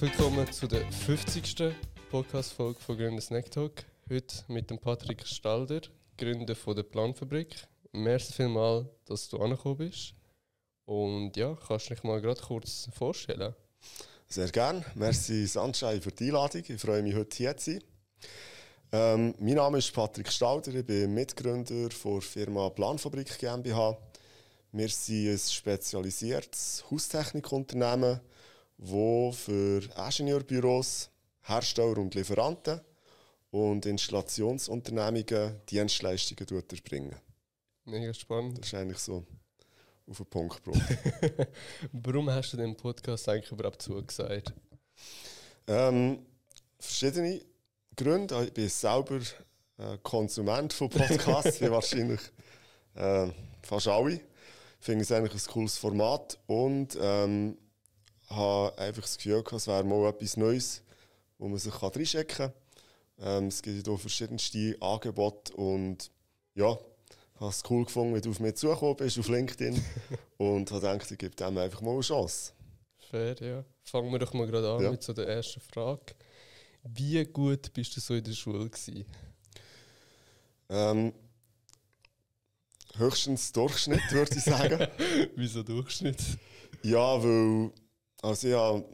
Willkommen zu der 50. Podcast-Folge von Gründer Snack Talk. Heute mit dem Patrick Stalder, Gründer von der Planfabrik. Merci vielmals, dass du angekommen bist. Und ja, kannst du dich mal gerade kurz vorstellen? Sehr gerne. Merci Sunshine für die Einladung. Ich freue mich, heute hier zu sein. Ähm, mein Name ist Patrick Stalder, ich bin Mitgründer der Firma Planfabrik GmbH. Wir sind ein spezialisiertes Haustechnikunternehmen, das für Ingenieurbüros, Hersteller und Lieferanten und Installationsunternehmungen Dienstleistungen erbringen. Mega spannend. Das ist eigentlich so auf den Punkt gebracht. Warum hast du dem Podcast eigentlich überhaupt zugesagt? Ähm, verschiedene Gründe. Ich bin selber äh, Konsument von Podcasts, wie wahrscheinlich äh, fast alle. Ich finde es eigentlich ein cooles Format und ähm, habe einfach das Gefühl, es wäre mal etwas Neues, wo man sich reinschicken kann. Ähm, es gibt hier verschiedenste Angebote und ja, ich habe es cool gefunden, wie du auf mich zugekommen bist auf LinkedIn und habe gedacht, ich gebe dem einfach mal eine Chance. Fair, ja. Fangen wir doch mal gerade an ja. mit so der ersten Frage. Wie gut bist du so in der Schule gewesen? Ähm, höchstens Durchschnitt, würde ich sagen. Wieso Durchschnitt? Ja, weil also habe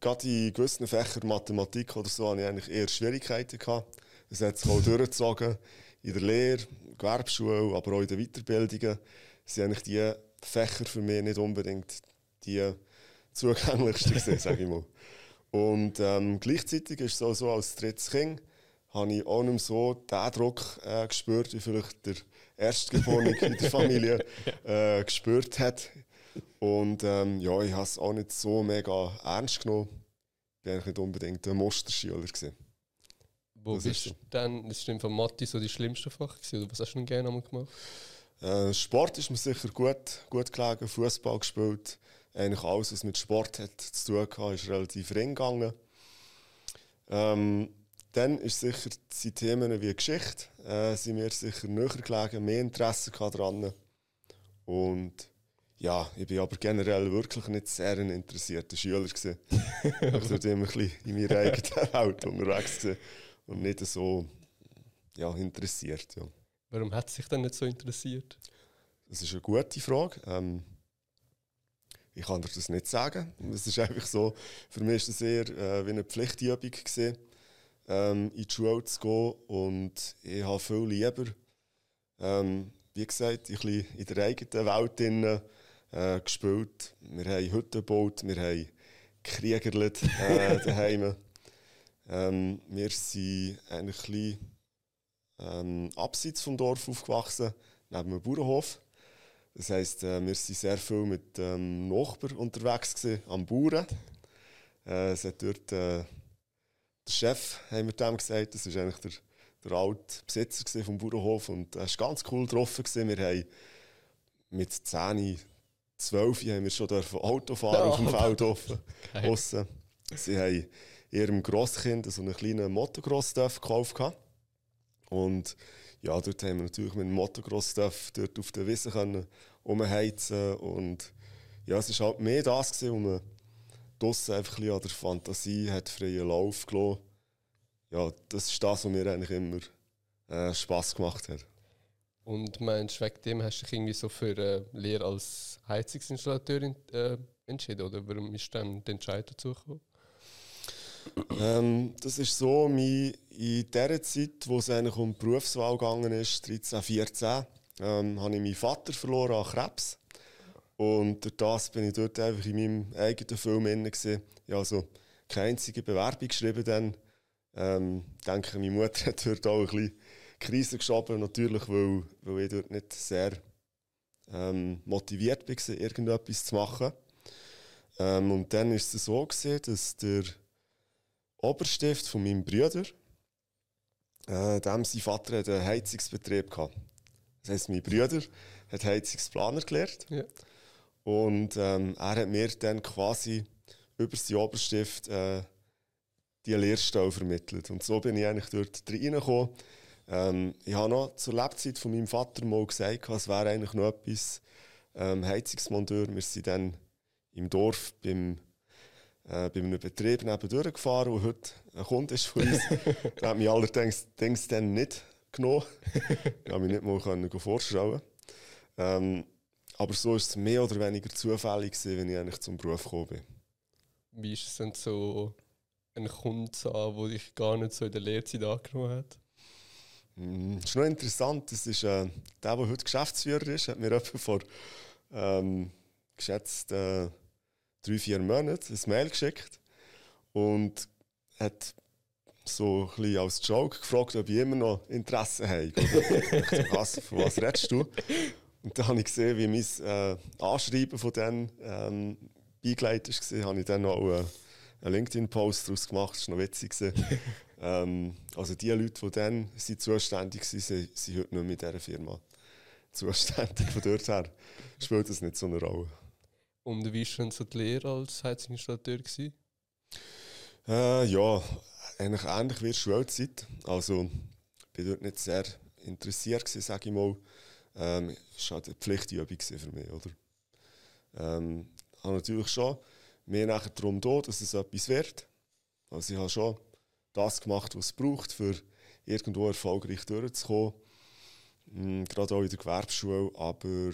gerade in gewissen Fächern Mathematik oder so, habe ich eigentlich eher Schwierigkeiten gehabt. Das hat sich auch durchgezogen. In der Lehre, Gewerbeschule, aber auch in den Weiterbildungen sind eigentlich die Fächer für mich nicht unbedingt die zugänglichsten, sage ich mal. Und ähm, gleichzeitig ist es auch so, als drittes Kind habe ich auch nicht so den Druck äh, gespürt, wie vielleicht der Erstgeborene in der Familie äh, gespürt hat. Und ähm, ja, ich habe es auch nicht so mega ernst genommen. Ich war nicht unbedingt ein Musterschüler. Gewesen. Wo das bist du dann? Das war von Mathe so die schlimmste Fach gewesen, oder was hast du denn gerne gemacht? Äh, Sport ist mir sicher gut, gut gelegen, Fußball gespielt eigentlich alles, was mit Sport hat zu tun hatte, ist relativ ring gegangen. Ähm, dann ist sicher die Themen wie Geschichte äh, sind mir sicher näher gelegen, mehr Interesse daran. Und ja, ich bin aber generell wirklich nicht sehr ein interessierter Schüler gewesen. ich war immer ein bisschen in meiner eigenen Welt unterwegs gewesen und nicht so ja, interessiert. Ja. Warum hat es sich denn nicht so interessiert? Das ist eine gute Frage. Ähm, ich kann dir das nicht sagen. Es ist einfach so, für mich ist es eher äh, wie eine Pflichtübung gewesen, ähm, in die Schule zu gehen und ich habe viel lieber, ähm, wie gesagt, ein bisschen in der eigenen Welt drin, äh, gespielt. Wir haben Hütten gebaut, wir haben gekriegerlet äh, daheim. ähm, wir sind eigentlich ein bisschen ähm, abseits vom Dorf aufgewachsen, neben einem Bauernhof. Das heisst, äh, wir waren sehr viel mit ähm, Nachbarn unterwegs gewesen, am Bauern. Äh, es hat dort äh, der Chef, haben wir dem gesagt, das war eigentlich der, der alte Besitzer vom Bauernhof und er war ganz cool getroffen. Gewesen. Wir haben mit 10, 12 haben wir schon Auto fahren oh, auf dem Feld offen. Sie haben ihrem Grosskind so einen kleinen Motocross-Stuff gekauft. Und ja, dort haben wir natürlich mit dem Motocross-Stuff dort auf der Wiese können umheizen und ja, es war halt mehr das, gewesen, wo man draussen einfach ein an der Fantasie hat freien Lauf gelassen. Ja, das ist das, was mir eigentlich immer äh, Spass gemacht hat. Und meinst wegen dem hast du dich irgendwie so für äh, Lehre als Heizungsinstallateur äh, entschieden? Oder warum ist dann der Entscheid dazu? Ähm, das ist so, in der Zeit, wo es eigentlich um die Berufswahl ist, 13, 14, ähm, habe ich meinen Vater verloren an Krebs. Und das bin ich dort einfach in meinem eigenen Film drin. Ich habe also keine einzige Bewerbung geschrieben. Dann. Ähm, ich denke, meine Mutter hat dort auch ein bisschen Krise geschoben, natürlich, weil, weil ich dort nicht sehr ähm, motiviert war, irgendetwas zu machen. Ähm, und dann ist es so gewesen, dass der Oberstift von meinem Bruder, äh, dem sein Vater hat einen Heizungsbetrieb gehabt. Das heisst, mein Bruder hat Heizungsplaner gelernt. Ja. Und ähm, er hat mir dann quasi über sein Oberstift äh, die Lehrstelle vermittelt. Und so bin ich eigentlich dort reingekommen. Ähm, ich habe noch zur Lebzeit von meinem Vater mal gesagt, es wäre eigentlich noch etwas ähm, Heizungsmonteur. Wir sind dann im Dorf beim äh, bei einem Betrieb nebendurch gefahren, wo heute ein Kunde ist von uns. der hat mich allerdings Dings dann nicht genommen. ich konnte mich nicht mal können vorstellen. Ähm, aber so war es mehr oder weniger zufällig, gewesen, wenn ich eigentlich zum Beruf gekommen bin. Wie ist es denn so, einen Kunden zu haben, der dich gar nicht so in der Lehrzeit angenommen hat? Das ist noch interessant. Das ist, äh, der, der heute Geschäftsführer ist, hat mir etwa vor ähm, geschätzt äh, drei, vier Monaten ein Mail geschickt und hat so ein bisschen als Joke gefragt, ob ich immer noch Interesse habe. Was, von was redest du? Und dann habe ich gesehen, wie mein äh, Anschreiben von denen ähm, beigeleitet war. habe ich dann noch äh, einen LinkedIn-Post daraus gemacht. Das war noch witzig. Gewesen. ähm, also die Leute, die dann sind zuständig waren, sind, sind heute nicht mit dieser Firma zuständig. Von dort her spielt das nicht so eine Rolle. Und wie war denn so die Lehre als Heizungsinstallateur? gewesen? Äh, ja, eigentlich ähnlich wie Schulzeit. Also, ich war dort nicht sehr interessiert, sage ich mal. Ähm, es war halt eine Pflichtübung für mich, oder? Ähm, ich habe natürlich schon mehr nachher darum da, dass es etwas wird. Also ich habe schon das gemacht, was es braucht, für irgendwo erfolgreich durchzukommen. Mm, Gerade auch in der Gewerbeschule, aber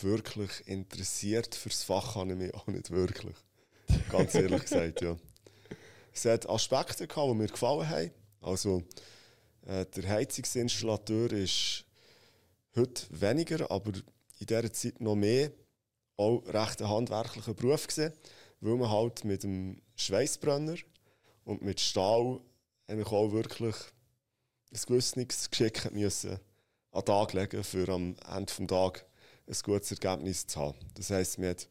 wirklich interessiert für das Fach habe ich mich auch nicht wirklich. Ganz ehrlich gesagt, ja. Es hat Aspekte gehabt, die mir gefallen haben. Also, äh, der Heizungsinstallateur ist heute weniger, aber in dieser Zeit noch mehr auch recht ein handwerklicher Beruf gewesen, weil man halt mit dem Schweißbrenner und mit Stahl eigentlich auch wirklich ein gewisses Geschick müssen an den Tag legen, für am Ende des Tages ein gutes Ergebnis zu haben. Das heisst, man hat,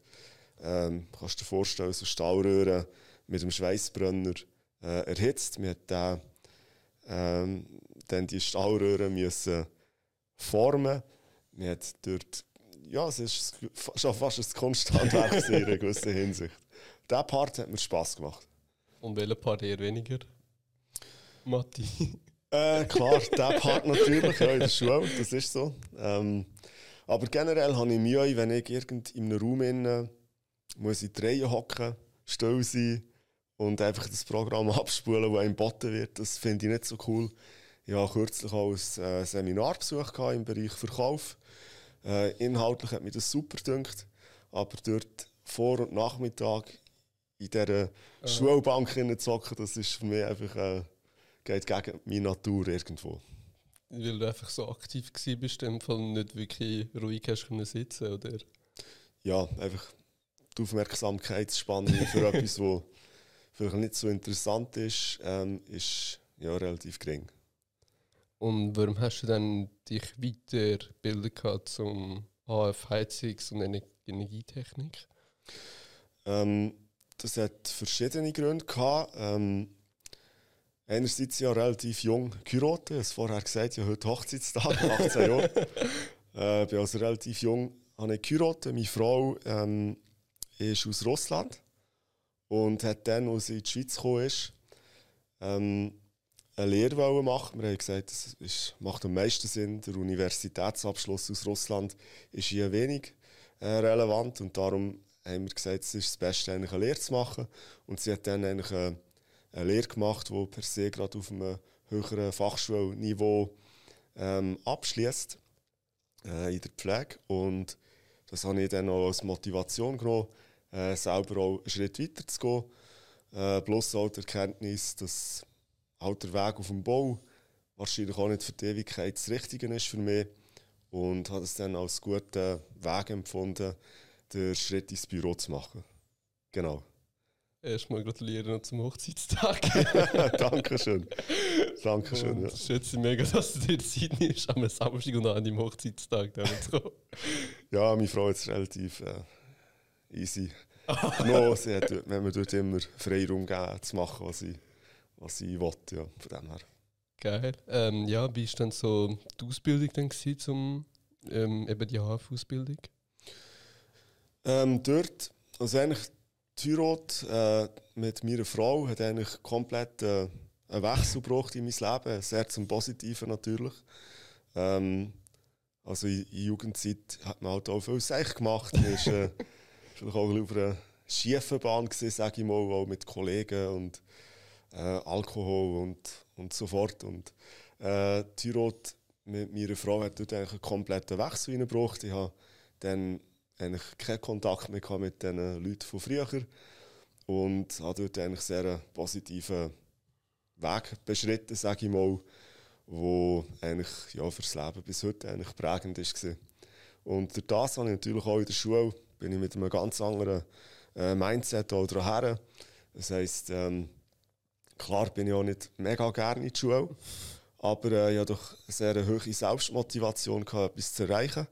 ähm, kannst du dir vorstellen, so Stahlröhren mit dem Schweißbrenner äh, erhitzt. Man hat dann, ähm, dann die Stahlröhren müssen formen. Man hat dort, ja, es ist schon fast ein Kunsthandwerk in einer gewissen Hinsicht. Dieser Part hat mir Spass gemacht. Und welcher Part eher weniger? Matti. Äh, klar, der Part natürlich, ja, in der Schule, das ist so. Ähm, aber generell habe ich Mühe, wenn ich irgend in einem Raum innen muss in die Reihe hocken, still sein und einfach das Programm abspulen, das einem geboten wird. Das finde ich nicht so cool. Ich habe kürzlich auch ein äh, Seminar besucht im Bereich Verkauf. Äh, inhaltlich hat mir das super gedünkt, aber dort Vor- und Nachmittag in dieser Aha. Schulbank zu zocken, das ist für mich einfach, äh, geht gegen meine Natur irgendwo. Weil du einfach so aktiv bist, in dem Fall nicht wirklich ruhig hast können sitzen, oder? Ja, einfach die Aufmerksamkeitsspanne für etwas, was vielleicht nicht so interessant ist, ähm, ist ja relativ gering. Und warum hast du dann dich weiterbilden gehabt zum HF Heizungs- und Ener- Energietechnik? Ähm, das hat verschiedene Gründe gehabt. Ähm, einerseits ja relativ jung geheiratet. Ich habe es vorher gesagt, ich habe heute Hochzeitstag, 18 Jahre. äh, bin also relativ jung habe ich geheiratet. Meine Frau ähm, ist aus Russland und hat dann, als sie in die Schweiz gekommen ist, ähm, eine Lehre machen. Wir haben gesagt, das ist, macht am meisten Sinn. Der Universitätsabschluss aus Russland ist hier wenig äh, relevant und darum haben wir gesagt, es ist das Beste, eigentlich eine Lehre zu machen. Und sie hat dann eigentlich eine, eine Lehre gemacht, die per se gerade auf einem höheren Fachschulniveau ähm, abschließt äh, in der Pflege. Und das habe ich dann auch als Motivation genommen, äh, selber auch einen Schritt weiter zu gehen. Äh, plus auch die Erkenntnis, dass halt der Weg auf dem Bau wahrscheinlich auch nicht für die Ewigkeit das Richtige ist für mich. Und habe es dann als guten Weg empfunden, den Schritt ins Büro zu machen. Genau. Erstmal gratuliere noch zum Hochzeitstag. Dankeschön. Dankeschön. Und Ja. ich schätze mega, dass du dir Zeit nimmst, am Samstag und an deinem Hochzeitstag da zu kommen. ja, meine Frau ist relativ äh, easy. no, sie hat, wenn man dort immer Freiraum geben, zu machen, was sie, was sie will. Ja, von dem her. Geil. Ähm, ja, wie war dann so die Ausbildung dann gewesen, zum ähm, eben die HF-Ausbildung? Ähm, dort, also eigentlich die Heirat äh, mit meiner Frau hat eigentlich komplett äh, einen Wechsel gebracht in mein Leben, sehr zum Positiven natürlich. Ähm, also in, in Jugendzeit hat man halt auch viel Seich gemacht, man ist äh, vielleicht auch ein auf einer schiefe Bahn gewesen, sage ich mal, auch mit Kollegen und äh, Alkohol und, und so fort. Und äh, Tyrot mit meiner Frau hat dort eigentlich einen kompletten Wechsel reingebracht. Ich habe dann eigentlich keinen Kontakt mehr mit den Leuten von früher und habe dort eigentlich sehr einen positiven Weg beschritten, sage ich mal, wo eigentlich ja, fürs Leben bis heute eigentlich prägend ist. Und durch das habe ich natürlich auch in der Schule bin ich mit einem ganz anderen äh, Mindset auch daher. Das heisst, ähm, klar bin ich auch nicht mega gerne in der Schule, aber äh, ich hatte doch eine sehr hohe Selbstmotivation, gehabt, etwas zu erreichen.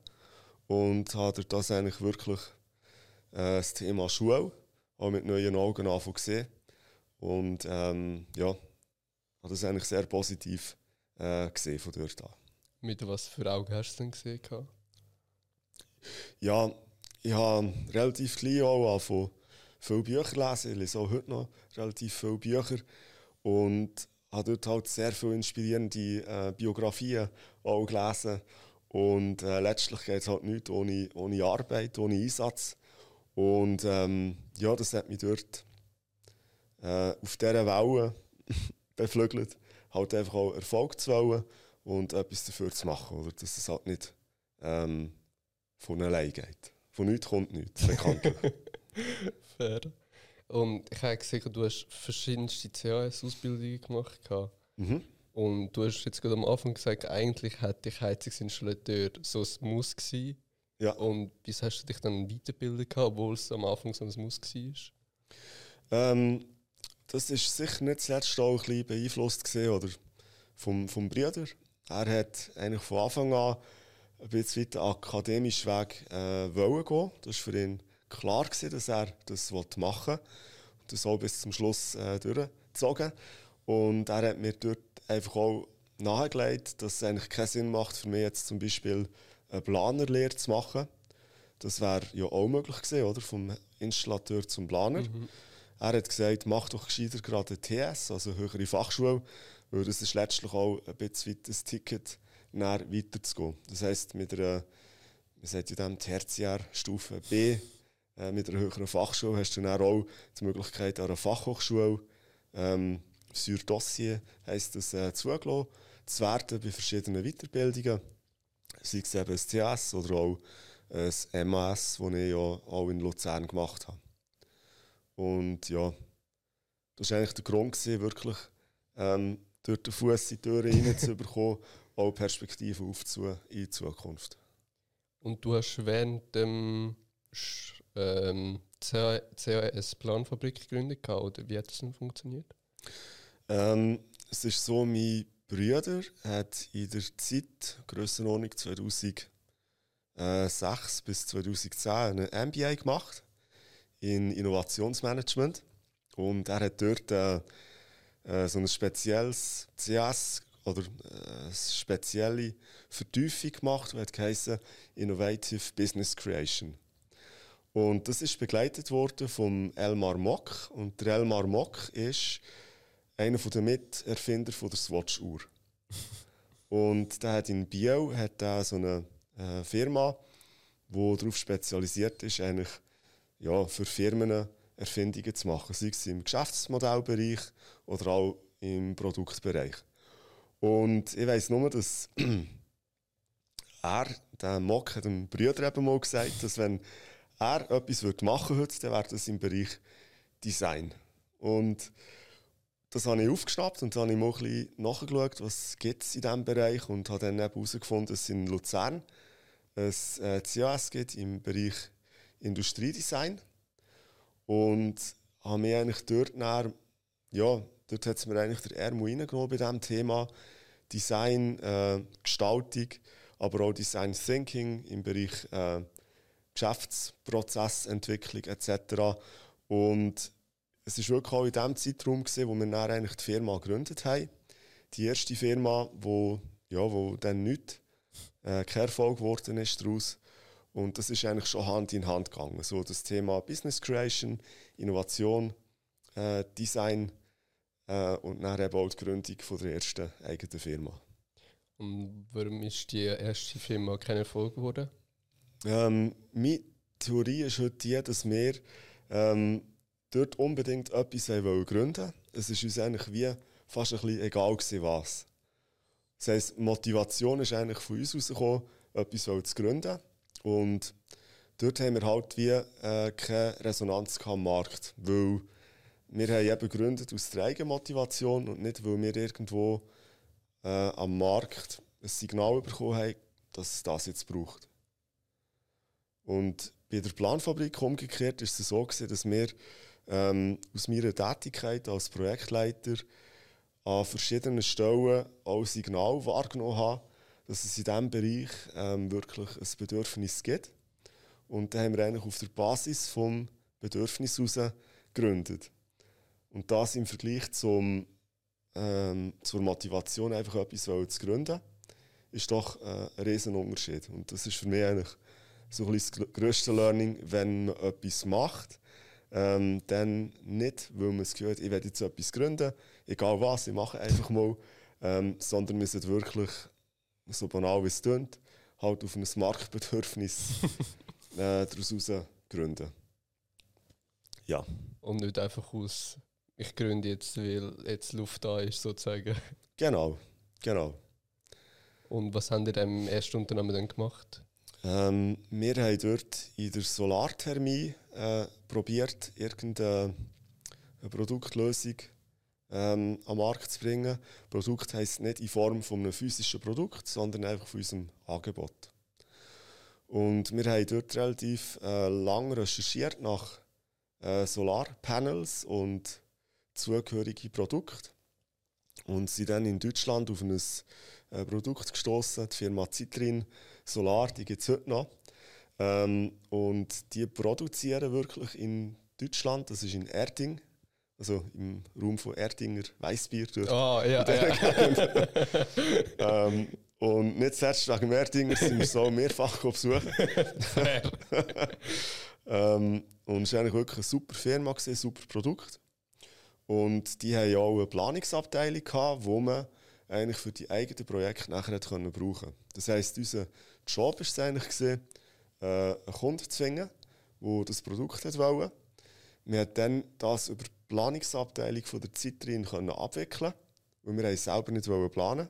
Und habe durch das eigentlich wirklich äh, das Thema Schule auch mit neuen Augen anfangen gesehen. Und ähm, ja, habe das eigentlich sehr positiv äh, gesehen von dort an. Mit was für Augen hast du denn gesehen? Ja, ich habe relativ klein auch von viele Bücher lesen. Ich lese auch heute noch relativ viele Bücher. Und habe dort halt sehr viele inspirierende äh, Biografien auch gelesen. Und äh, letztlich geht es halt nichts ohne, ohne Arbeit, ohne Einsatz. Und ähm, ja, das hat mich dort äh, auf dieser Welle beflügelt, halt einfach auch Erfolg zu wollen und etwas dafür zu machen. Oder? Dass es halt nicht ähm, von allein geht. Von nichts kommt nichts, bekanntlich. Fair. Und ich habe gesehen, du hast verschiedenste CAS-Ausbildungen gemacht. Mhm. Und du hast jetzt gerade am Anfang gesagt, eigentlich hätte ich Heizungsinstallateur so ein Muss gewesen. Ja. Und wieso hast du dich dann weiterbildet, obwohl es am Anfang so ein Muss war? Ähm, das ist sicher nicht zuletzt auch ein bisschen beeinflusst gesehen, oder vom, vom Bruder. Er hat eigentlich von Anfang an ein bisschen weiter akademischen Weg äh, wollen gehen. Das war für ihn klar, gewesen, dass er das machen wollte. Und das auch bis zum Schluss äh, durchgezogen. Und er hat mir dort einfach auch nahegelegt, dass es eigentlich keinen Sinn macht, für mich jetzt zum Beispiel eine Planerlehre zu machen. Das wäre ja auch möglich gewesen, oder? Vom Installateur zum Planer. Mhm. Er hat gesagt, mach doch gescheiter gerade eine TS, also eine höhere Fachschule, weil das ist letztlich auch ein bisschen das Ticket, weiterzugehen. Das heisst, mit einer, man sagt ja dann Tertiärstufe B, äh, mit einer höheren Fachschule hast du dann auch die Möglichkeit, an einer Fachhochschule ähm, sur Dossier heisst das, äh, zugelassen zu werden bei verschiedenen Weiterbildungen. Sei es eben ein CS oder auch ein MAS, das ich ja auch in Luzern gemacht habe. Und ja, das war eigentlich der Grund, gewesen, wirklich ähm, durch den Fuß in die Tür reinzubekommen, auch Perspektiven aufzutun in die Zukunft. Und du hast während dem ähm, CAS Planfabrik gegründet, oder wie hat das denn funktioniert? Ähm, es ist so, mein Bruder hat in der Zeit, Grössenordnung 2006 bis 2010, ein MBA gemacht in Innovationsmanagement. Und er hat dort äh, äh, so ein spezielles CS oder äh, eine spezielle Vertiefung gemacht, die heißt Innovative Business Creation. Und das ist begleitet worden von Elmar Mock. Und der Elmar Mock ist einer der Miterfinder der Swatch-Uhr. Und der hat in Bio hat er so eine äh, Firma, die darauf spezialisiert ist, eigentlich ja, für Firmen Erfindungen zu machen, sei es im Geschäftsmodellbereich oder auch im Produktbereich. Und ich weiß nur, dass er, der Mock, hat dem Brüder eben mal gesagt, dass wenn er etwas machen würde, dann wäre das im Bereich Design. Und das habe ich aufgeschnappt und dann habe ich mal ein bisschen nachgeschaut, was gibt es in diesem Bereich und habe dann herausgefunden, dass es in Luzern ein äh, CAS gibt im Bereich Industriedesign. Und habe mich eigentlich dort nach, ja, dort hat es mir eigentlich der Ermo reingenommen bei diesem Thema Design, äh, Gestaltung, aber auch Design Thinking im Bereich äh, Geschäftsprozessentwicklung etc. Und es war wirklich auch in dem Zeitraum, gewesen, wo wir dann eigentlich die Firma gegründet haben. Die erste Firma, wo, ja, wo dann nicht äh, kein Erfolg geworden ist daraus. Und das ist eigentlich schon Hand in Hand gegangen. So das Thema Business Creation, Innovation, äh, Design äh, und dann eben auch die Gründung von der ersten eigenen Firma. Und warum ist die erste Firma kein Erfolg geworden? Ähm, meine Theorie ist heute die, dass wir ähm, dort unbedingt etwas gründen. Es ist uns eigentlich wie fast ein bisschen egal gewesen, was. Das heisst, Motivation ist eigentlich von uns herausgekommen, etwas zu gründen. Und dort haben wir halt wie äh, keine Resonanz am Markt, weil wir haben eben gegründet aus der eigenen Motivation und nicht, weil wir irgendwo äh, am Markt ein Signal bekommen haben, dass es das jetzt braucht. Und bei der Planfabrik umgekehrt ist es so gewesen, dass wir ähm, aus meiner Tätigkeit als Projektleiter an verschiedenen Stellen auch Signal wahrgenommen haben, dass es in diesem Bereich ähm, wirklich ein Bedürfnis gibt. Und dann haben wir eigentlich auf der Basis vom Bedürfnis heraus gegründet. Und das im Vergleich zum, ähm, zur Motivation, einfach etwas zu gründen, ist doch äh, ein riesen Unterschied. Und das ist für mich eigentlich so ein das grösste Learning, wenn man etwas macht. Ähm, dann nicht, weil man es gehört, ich werde jetzt etwas gründen, egal was, ich mache einfach mal, ähm, sondern wir sind wirklich, so banal wie es klingt, halt auf ein Marktbedürfnis äh, daraus gründen. Ja. Und nicht einfach aus, ich gründe jetzt, weil jetzt Luft da ist, sozusagen. Genau, genau. Und was haben ihr im ersten Unternehmen dann gemacht? Ähm, wir haben dort in der Solarthermie äh, probiert, irgendeine Produktlösung ähm, am Markt zu bringen. Produkt heisst nicht in Form von einem physischen Produkt, sondern einfach von unserem Angebot. Und wir haben dort relativ äh, lang recherchiert nach äh, Solarpanels und zugehörige Produkte und sind dann in Deutschland auf ein äh, Produkt gestoßen, die Firma Citrin Solar, die gibt es heute noch. Ähm, und die produzieren wirklich in Deutschland, das ist in Erding, also im Raum von Erdinger Weißbier. Ah, oh, ja. ja. ähm, und nicht zuletzt wegen Erdinger sind wir so mehrfach besuchen. ähm, und es war eigentlich wirklich eine super Firma, ein super Produkt. Und die haben ja auch eine Planungsabteilung gehabt, wo man eigentlich für die eigenen Projekte nachher brauchen konnte. Das heisst, unser Job war es eigentlich, gewesen, äh, einen Kunden zu finden, der das Produkt wollte. Wir konnten dann das über die Planungsabteilung von der Citrin abwickeln weil wir es selber nicht planen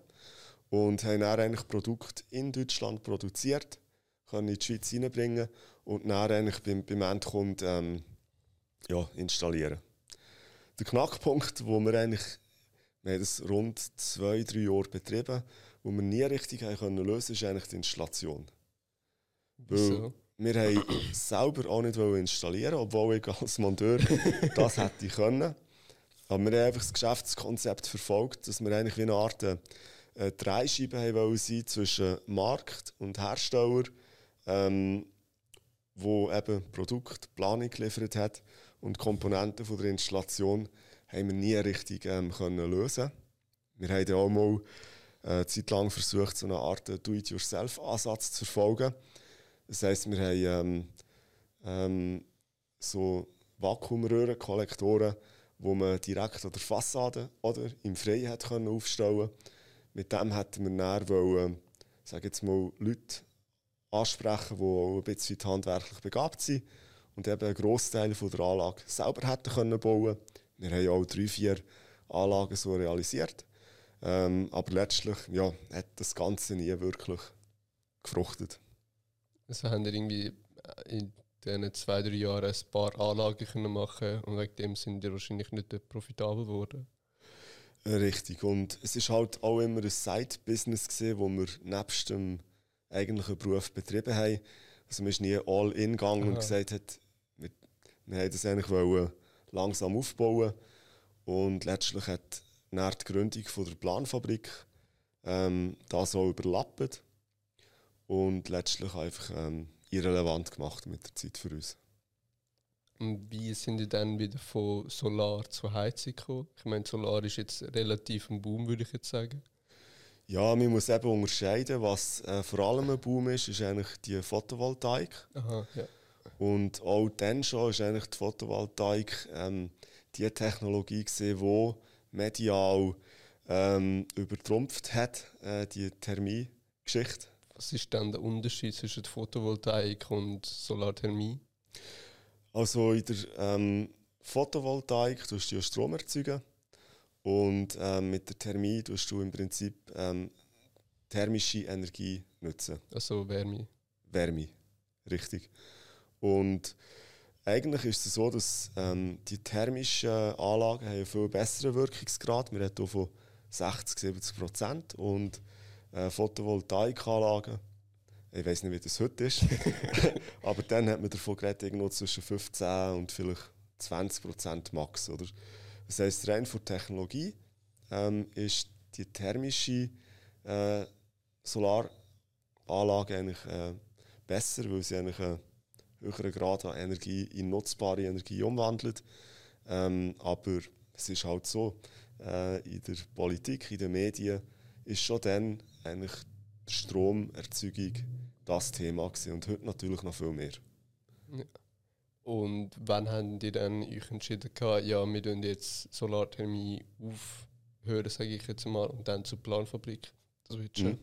und haben dann eigentlich Produkte in Deutschland produziert, können in die Schweiz reinbringen und dann eigentlich beim, beim Endkunden ähm, ja, installieren. Der Knackpunkt, wo wir eigentlich wir haben das rund zwei, drei Jahre betrieben. Wo wir nie richtig haben können lösen ist eigentlich die Installation. Weil wir haben selber auch nicht installieren obwohl ich als Monteur das hätte können. Aber wir haben einfach das Geschäftskonzept verfolgt, dass wir eigentlich wie eine Art äh, Dreischeibe haben sein zwischen Markt und Hersteller, ähm, wo eben Produktplanung geliefert hat und Komponenten von der Installation haben wir nie richtig ähm, können lösen Wir haben ja auch mal äh, eine Zeit lang versucht, so eine Art Do-it-yourself-Ansatz zu verfolgen. Das heisst, wir haben ähm, ähm, so Vakuumröhrenkollektoren, wo man direkt an der Fassade oder im Freien hat können aufstellen Mit dem hätten wir dann wollen, sage jetzt mal, Leute ansprechen, die auch ein bisschen handwerklich begabt sind und eben einen Großteil der Anlage selber hätten können wir haben auch drei, vier Anlagen so realisiert. Ähm, aber letztlich ja, hat das Ganze nie wirklich gefruchtet. Also haben wir irgendwie in diesen zwei, drei Jahren ein paar Anlagen können machen und wegen dem sind die wahrscheinlich nicht profitabel geworden. Richtig. Und es ist halt auch immer ein Side-Business gesehen, wo wir nebst dem eigentlichen Beruf betrieben haben. Also man ist nie all in gegangen und gesagt hat, wir, wir haben das eigentlich wollen langsam aufbauen. Und letztlich hat nach der Gründung von der Planfabrik ähm, das auch überlappt und letztlich einfach ähm, irrelevant gemacht mit der Zeit für uns. Und wie sind die dann wieder von Solar zu Heizung gekommen? Ich meine, Solar ist jetzt relativ ein Boom, würde ich jetzt sagen. Ja, man muss eben unterscheiden, was äh, vor allem ein Boom ist, ist eigentlich die Photovoltaik. Aha, ja. Und auch dann schon ist eigentlich die Photovoltaik ähm, die Technologie gesehen, die medial ähm, übertrumpft hat, äh, die Thermie-Geschichte. Was ist dann der Unterschied zwischen Photovoltaik und Solarthermie? Also in der ähm, Photovoltaik tust du ja Strom erzeugen und ähm, mit der Thermie tust du im Prinzip ähm, thermische Energie nutzen. Also Wärme. Wärme, richtig. Und eigentlich ist es so, dass ähm, die thermischen Anlagen haben einen viel besseren Wirkungsgrad. Wir reden hier von 60, 70 Prozent. Und äh, Photovoltaikanlagen, ich weiß nicht, wie das heute ist, aber dann hat man davon geredet, irgendwo zwischen 15 und vielleicht 20 Prozent max. Oder? Das heisst, rein von Technologie ähm, ist die thermische äh, Solaranlage eigentlich äh, besser, weil sie eigentlich einen höheren Grad an Energie in nutzbare Energie umwandelt. Ähm, aber es ist halt so, äh, in der Politik, in den Medien, ist schon dann eigentlich die Stromerzeugung das Thema gewesen. und heute natürlich noch viel mehr. Ja. Und wann haben die dann euch entschieden, gehabt, ja, wir tun jetzt Solarthermie aufhören, sage ich jetzt mal, und dann zur Planfabrik switchen? Mhm.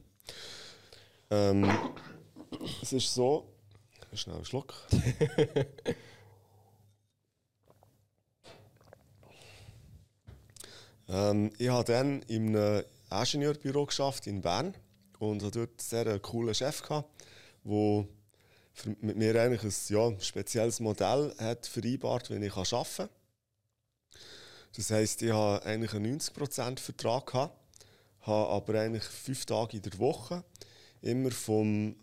Ähm, es ist so, schnell einen Schluck. ähm, ich habe dann in einem Ingenieurbüro geschafft in Bern und hatte dort einen sehr coolen Chef gehabt, der mit mir eigentlich ein ja, spezielles Modell hat vereinbart, wenn ich arbeiten kann. Das heisst, ich hatte eigentlich einen 90% Vertrag gehabt, habe aber eigentlich fünf Tage in der Woche, immer vom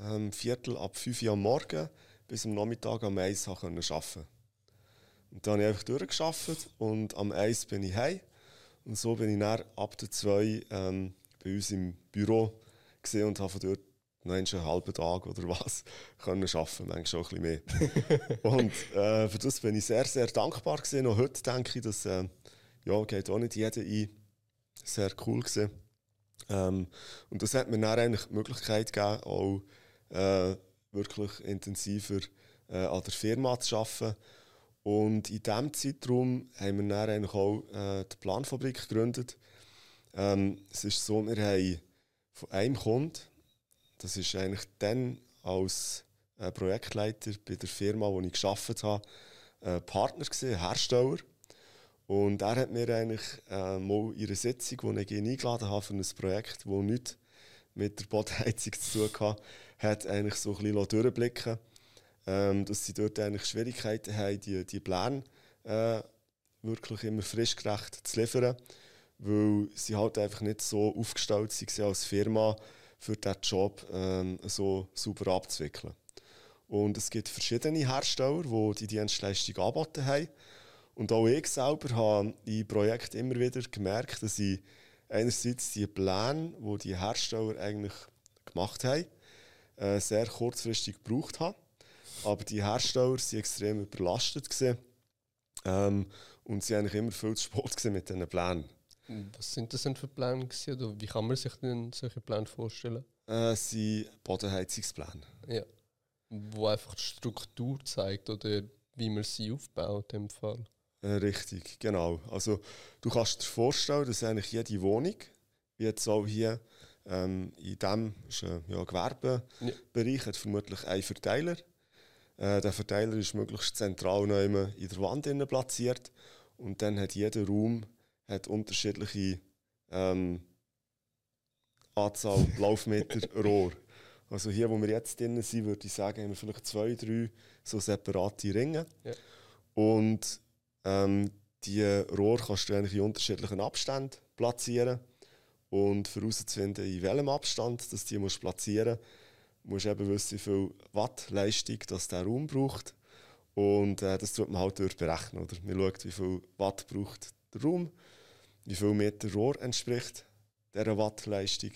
ähm, Viertel ab 5 Uhr am Morgen bis am Nachmittag am 1 arbeiten konnte. Und dann habe ich einfach durchgearbeitet und am 1 bin ich heim. Und so bin ich dann ab der 2 ähm, bei uns im Büro gesehen und habe von dort noch einen halben Tag oder was können arbeiten, manchmal schon ein bisschen mehr. und äh, für das bin ich sehr, sehr dankbar gewesen. Noch heute denke ich, dass äh, ja, geht auch nicht jeder ein. Sehr cool gewesen. Ähm, und das hat mir dann eigentlich die Möglichkeit gegeben, auch äh, wirklich intensiver äh, an der Firma zu arbeiten. Und in diesem Zeitraum haben wir dann eigentlich auch äh, die Planfabrik gegründet. Ähm, es ist so, wir haben von einem Kunden, das ist eigentlich dann als äh, Projektleiter bei der Firma, wo ich geschafft habe, äh, Partner gesehen, Hersteller. Und er hat mir eigentlich äh, mal in einer Sitzung, wo ich ihn eingeladen habe für ein Projekt, das nichts mit der Bodenheizung zu tun hatte, hat eigentlich so ein bisschen durchblicken ähm, dass sie dort eigentlich Schwierigkeiten haben, die, die Pläne äh, wirklich immer frischgerecht zu liefern, weil sie halt einfach nicht so aufgestellt sind als Firma, für diesen Job ähm, so super abzuwickeln. Und es gibt verschiedene Hersteller, die die Dienstleistung angeboten haben. Und auch ich selber habe im Projekt immer wieder gemerkt, dass ich einerseits die Pläne, die die Hersteller eigentlich gemacht haben, äh, sehr kurzfristig gebraucht habe. Aber die Hersteller waren extrem überlastet. Gewesen. Ähm, und sie haben immer viel zu spät mit diesen Plänen. Was sind das denn für Pläne? Gewesen, oder wie kann man sich denn solche Pläne vorstellen? Äh, sind Bodenheizungspläne. Ja. Wo einfach die Struktur zeigt oder wie man sie aufbaut in dem Fall. Äh, richtig, genau. Also du kannst dir vorstellen, dass eigentlich jede Wohnung, wie jetzt auch hier ähm, in diesem ja, Gewerbebereich, ja. hat vermutlich einen Verteiler. Äh, der Verteiler ist möglichst zentral in der Wand platziert und dann hat jeder Raum hat unterschiedliche ähm, Anzahl Laufmeter Rohr. Also hier, wo wir jetzt drin sind, würde ich sagen, haben wir vielleicht zwei, drei so separate Ringe. Ja. Und ähm, die Rohr kannst du eigentlich in unterschiedlichen Abständen platzieren. Und herauszufinden, in welchem Abstand dass die platzieren musst, musst du wissen, wie viel Wattleistung der Raum braucht. Und äh, das tut man halt durch berechnen. Oder? Man schaut, wie viel Watt braucht der Raum, wie viel Meter Rohr entspricht dieser Wattleistung.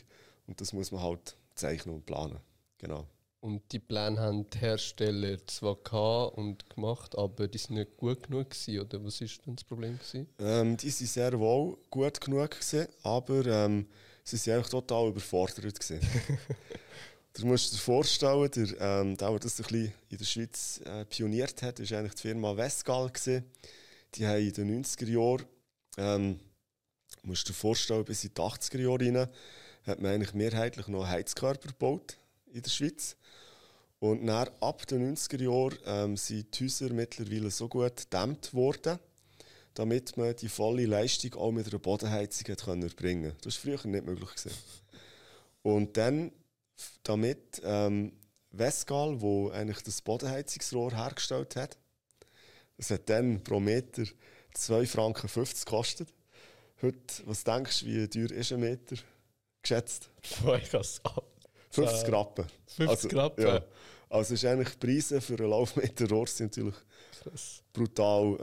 Und das muss man halt zeichnen und planen. Genau. Und die Pläne haben die Hersteller zwar gehabt und gemacht, aber die sind nicht gut genug gewesen, oder was ist denn das Problem gewesen? Ähm, die sind sehr wohl gut genug gewesen, aber ähm, sie sind eigentlich total überfordert gewesen. du musst dir vorstellen, der, ähm, der, der das ein bisschen in der Schweiz äh, pioniert hat, ist eigentlich die Firma Westgal gewesen. Die haben in den 90er Jahren, ähm, musst dir vorstellen, bis in die 80er Jahre rein, hat man eigentlich mehrheitlich noch Heizkörper gebaut in der Schweiz. Und dann, ab den 90er Jahren ähm, sind die Häuser mittlerweile so gut gedämmt worden, damit man die volle Leistung auch mit einer Bodenheizung hat können erbringen Das war früher nicht möglich. Gewesen. Und dann, damit ähm, Westgal, wo eigentlich das Bodenheizungsrohr hergestellt hat, das hat dann pro Meter 2,50 Franken gekostet. Heute, was denkst du, wie teuer ist ein Meter? Geschätzt? Boah, ich kann 50 Rappen. 50 also, Rappen? Ja. Also ist eigentlich die Preise für einen Laufmeter Rohr sind natürlich Krass. brutal.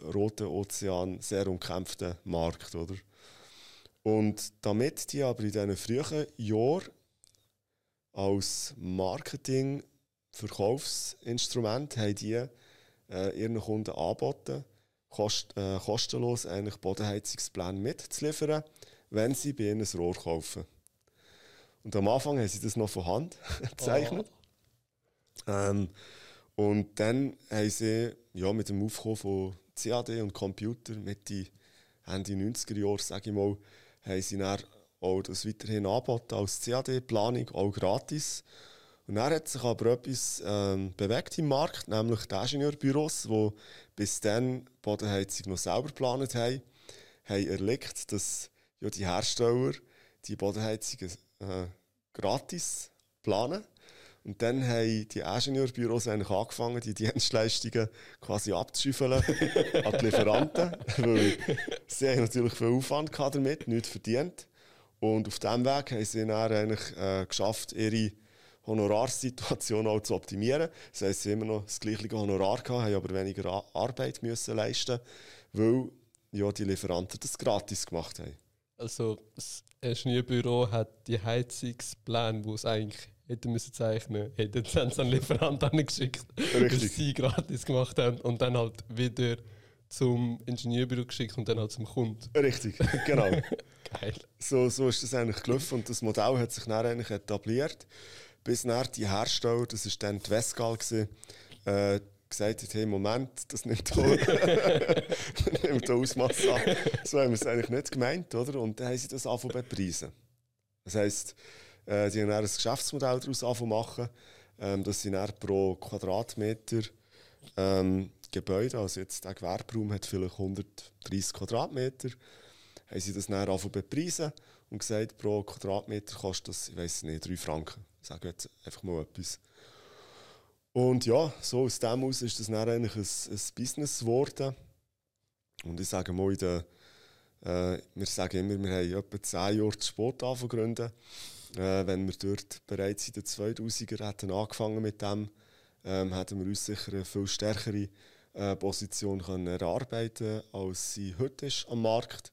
Äh, Roter Ozean, sehr umkämpfter Markt, oder? Und damit die aber in diesen frühen Jahren als Marketing Verkaufsinstrument haben die äh, ihren Kunden angeboten, kost, äh, kostenlos eigentlich Bodenheizungspläne mitzuliefern, wenn sie bei ihnen ein Rohr kaufen. Und am Anfang haben sie das noch von Hand gezeichnet. Oh. Ähm, und dann haben sie ja, mit dem Aufkommen von CAD und Computer Mitte, Ende 90er Jahre, sage ich mal, haben sie auch das weiterhin angeboten als CAD-Planung, auch gratis. Und dann hat sich aber etwas ähm, bewegt im Markt, nämlich die Ingenieurbüros, die bis dann Bodenheizung noch selber geplant haben, haben erlegt, dass ja, die Hersteller die Bodenheizungen äh, gratis planen. Und dann haben die Ingenieurbüros eigentlich angefangen, die Dienstleistungen quasi abzuschüffeln an die Lieferanten, weil sie haben natürlich viel Aufwand damit, nichts verdient. Und auf diesem Weg haben sie dann eigentlich äh, geschafft, ihre Honorarsituation auch zu optimieren. Das heisst, sie haben immer noch das gleiche Honorar gehabt, haben aber weniger Arbeit müssen leisten, weil ja, die Lieferanten das gratis gemacht haben. Also das Ingenieurbüro hat die Heizungspläne, die es eigentlich hätten müssen zeichnen, hätten sie den Lieferanten geschickt, weil sie gratis gemacht haben und dann halt wieder zum Ingenieurbüro geschickt und dann halt zum Kunden. Richtig, genau. Geil. So, so ist das eigentlich gelaufen und das Modell hat sich dann eigentlich etabliert bis nach die Hersteller, das war dann die Westgal, äh, gesagt hat, hey, Moment, das nimmt hier, Ausmaß an. So haben wir es eigentlich nicht gemeint, oder? Und dann haben sie das angefangen bepreisen. Das heisst, äh, sie haben dann ein Geschäftsmodell daraus angefangen machen, ähm, dass sie dann pro Quadratmeter ähm, Gebäude, also jetzt der Gewerberaum hat vielleicht 130 Quadratmeter, haben sie das dann angefangen bepreisen und gesagt, pro Quadratmeter kostet das, ich weiß nicht, 3 Franken. Ich sage jetzt einfach mal etwas. Und ja, so aus dem aus ist das dann eigentlich ein, ein Business geworden. Und ich sage mal, der, äh, wir sagen immer, wir haben etwa 10 Jahre zu spät angefangen äh, Wenn wir dort bereits in den 2000er hätten angefangen mit dem, ähm, hätten wir uns sicher eine viel stärkere äh, Position können erarbeiten als sie heute ist am Markt.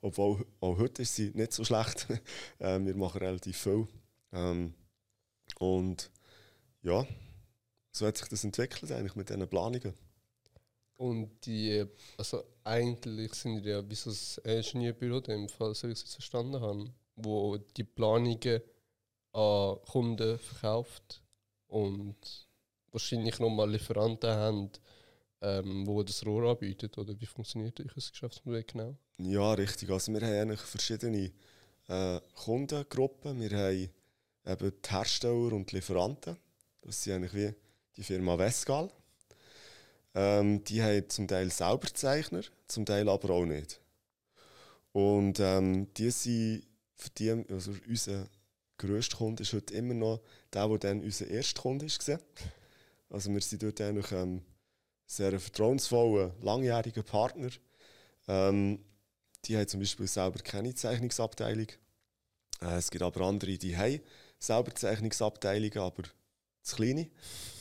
Obwohl auch heute ist sie nicht so schlecht. äh, wir machen relativ viel. Ähm, und ja, so hat sich das entwickelt eigentlich mit diesen Planungen. Und die, also eigentlich sind die ja wie so ein Ingenieurbüro, in dem Fall, so wie ich es verstanden habe, wo die Planungen an Kunden verkauft und wahrscheinlich nochmal Lieferanten haben, ähm, wo das Rohr anbietet. Oder wie funktioniert euer Geschäftsmodell genau? Ja, richtig. Also wir haben eigentlich verschiedene äh, Kundengruppen. Wir haben eben die Hersteller und die Lieferanten. Das sind eigentlich wie die Firma Westgal. Ähm, die haben zum Teil selber Zeichner, zum Teil aber auch nicht. Und ähm, die sind für die, also unser grösster Kunde ist heute immer noch der, der dann unser erster Kunde war. Also wir sind dort eigentlich ähm, sehr vertrauensvoller, langjähriger Partner. Ähm, die haben zum Beispiel selber keine Zeichnungsabteilung. Äh, es gibt aber andere, die haben selber Zeichnungsabteilungen, aber zu kleine.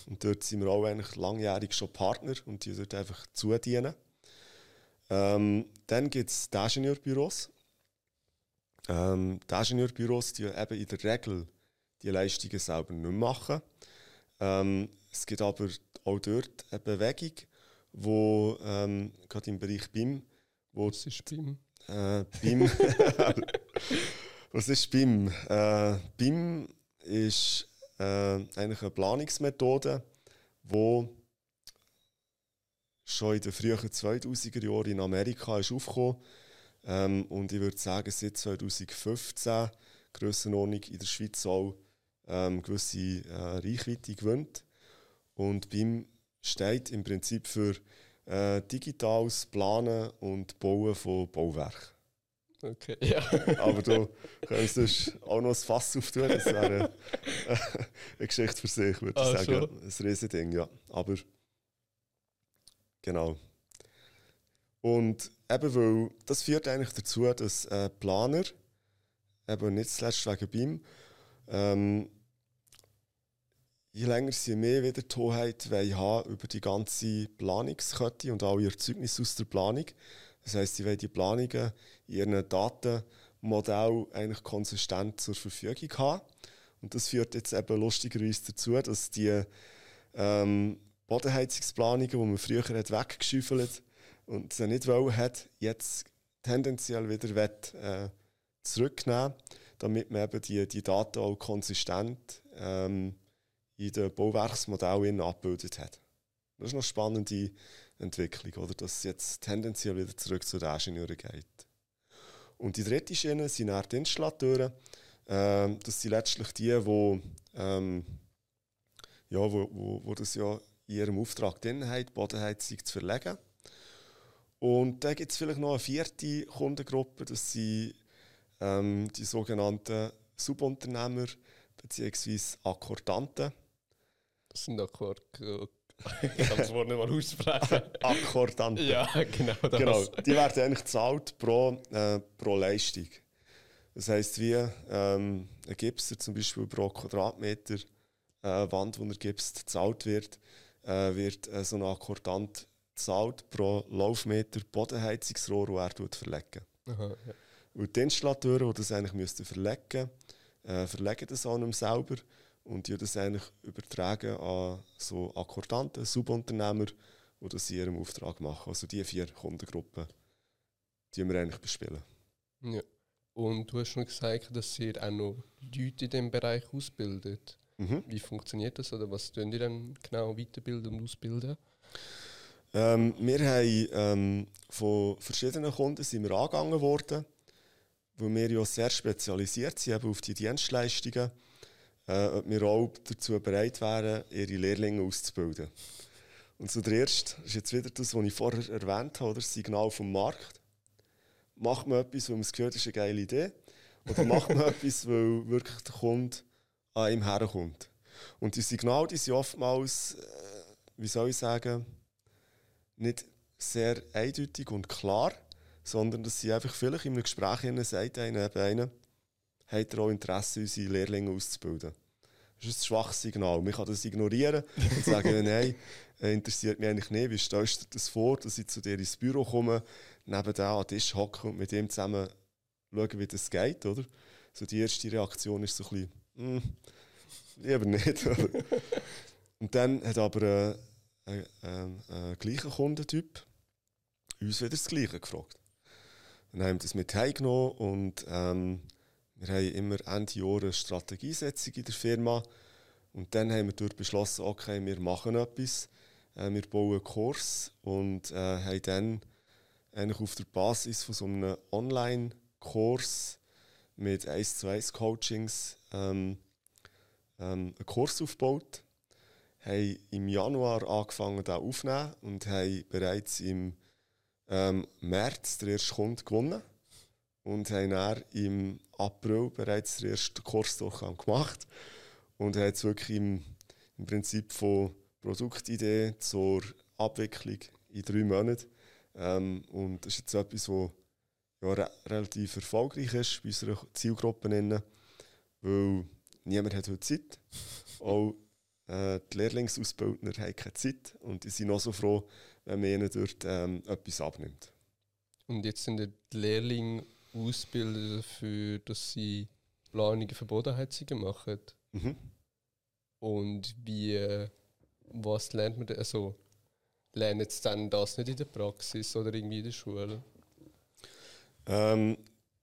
Und dort sind wir auch eigentlich langjährig schon Partner und die dort einfach zudienen. Ähm, dann gibt es die Ingenieurbüros. Ähm, die Ingenieurbüros, die eben in der Regel die Leistungen selber nicht machen. Ähm, es gibt aber auch dort eine Bewegung, wo ähm, gerade im Bereich BIM, wo Was ist BIM? Äh, BIM. Was ist BIM? Äh, BIM ist äh, eigentlich eine Planungsmethode, die schon in den frühen 2000er Jahren in Amerika ist aufgekommen ähm, und ich würde sagen, seit 2015 Grössenordnung in der Schweiz auch ähm, gewisse äh, Reichweite gewinnt. Und BIM steht im Prinzip für äh, digitales Planen und Bauen von Bauwerken. Okay, ja. Aber du könntest auch noch ein Fass auftun. Das wäre eine, eine Geschichte für sich, würde ich Ah, sagen. schon? Ein Riesending, ja. Aber genau. Und eben, weil das führt eigentlich dazu, dass äh, Planer, eben nicht zuletzt wegen BIM, ähm, je länger sie mehr wieder die Hoheit haben über die ganze Planungskette und alle Erzeugnisse aus der Planung. Das heisst, sie wollen die Planungen in ihren Datenmodell eigentlich konsistent zur Verfügung haben. Und das führt jetzt eben lustigerweise dazu, dass die ähm, Bodenheizungsplanungen, die man früher hat weggeschüffelt und sie nicht wollen hat, jetzt tendenziell wieder wett, äh, zurücknehmen, damit man eben die, die Daten auch konsistent ähm, in den Bauwerksmodellen abgebildet hat. Das ist eine spannende Entwicklung, oder? dass es jetzt tendenziell wieder zurück zu den Ingenieuren geht. Und die dritte Schiene sind dann die Installateure. Ähm, das sind letztlich die, die, ähm, ja, wo, wo, wo das ja in ihrem Auftrag drin haben, die Bodenheizung zu verlegen. Und dann gibt es vielleicht noch eine vierte Kundengruppe, das sind ähm, die sogenannten Subunternehmer bzw. Akkordanten. Das sind Akkord. Ich kann das Wort nicht mal aussprechen. Akkordanten. ja, genau das. Genau, die werden eigentlich gezahlt pro, äh, pro Leistung. Das heisst, wie ähm, ein Gipser zum Beispiel pro Quadratmeter äh, Wand, wo er gipst, gezahlt wird, äh, wird äh, so ein Akkordant gezahlt pro Laufmeter Bodenheizungsrohr, das er verlegen. Aha, ja. Und die Installateure, die das eigentlich müssten verlegen äh, verlegen das an ihm selber und die das eigentlich übertragen an so Akkordanten, Subunternehmer, die das in ihrem Auftrag machen. Also die vier Kundengruppen, die wir eigentlich bespielen. ja. Und du hast noch gesagt, dass ihr auch noch Leute in diesem Bereich ausbildet. Mhm. Wie funktioniert das oder was tun die dann genau weiterbilden und ausbilden? Ähm, wir haben ähm, von verschiedenen Kunden sind wir angegangen worden, weil wir ja sehr spezialisiert sind auf die Dienstleistungen, äh, ob wir auch dazu bereit wären, ihre Lehrlinge auszubilden. Und erste ist jetzt wieder das, was ich vorher erwähnt habe, das Signal vom Markt. Macht man etwas, weil man es gehört, ist eine geile Idee, oder macht man etwas, weil wirklich der Kunde an ihm herkommt. Und die Signale, die sind oftmals, äh, wie soll ich sagen, nicht sehr eindeutig und klar, sondern dass sie einfach vielleicht in einem Gespräch sagt, einer, eben einer, hat er auch Interesse, unsere Lehrlinge auszubilden. Das ist ein schwaches Signal. Man kann das ignorieren und sagen, nein, äh, interessiert mich eigentlich nicht. Wie stellst du dir das vor, dass ich zu dir ins Büro komme, neben dem an den Tisch hocke und mit ihm zusammen schaue, wie das geht, oder? So die erste Reaktion ist so ein bisschen, «Hm, lieber nicht. und dann hat aber äh, ein, ein, ein gleicher Kundentyp uns wieder das Gleiche gefragt. Dann haben wir das mit heimgenommen und ähm, wir haben immer Ende Jahr eine Strategiesetzung in der Firma. Und dann haben wir dort beschlossen, okay, wir machen etwas. Äh, wir bauen einen Kurs und äh, haben dann eigentlich auf der Basis von so einem Online-Kurs mit 1 zu 1 Coachings ähm, ähm, einen Kurs aufgebaut haben im Januar angefangen, den aufzunehmen und haben bereits im ähm, März den ersten Kunden gewonnen und haben dann im April bereits den ersten Kursdurchgang gemacht und haben jetzt wirklich im, im Prinzip von Produktidee zur Abwicklung in drei Monaten. Ähm, und das ist jetzt etwas, was ja, re relativ erfolgreich ist bei unserer Zielgruppe, weil niemand hat heute Zeit. Auch äh, die Lehrlingsausbildner haben keine Zeit und die sind auch so froh, wenn man ihnen dort ähm, etwas abnimmt. Und jetzt sind die Lehrlinge ausgebildet dafür, dass sie Planungen für Bodenheizungen machen. Mhm. Und wie, was lernt man denn? Also, lernen jetzt dann das nicht in der Praxis oder irgendwie in der Schule? Ähm,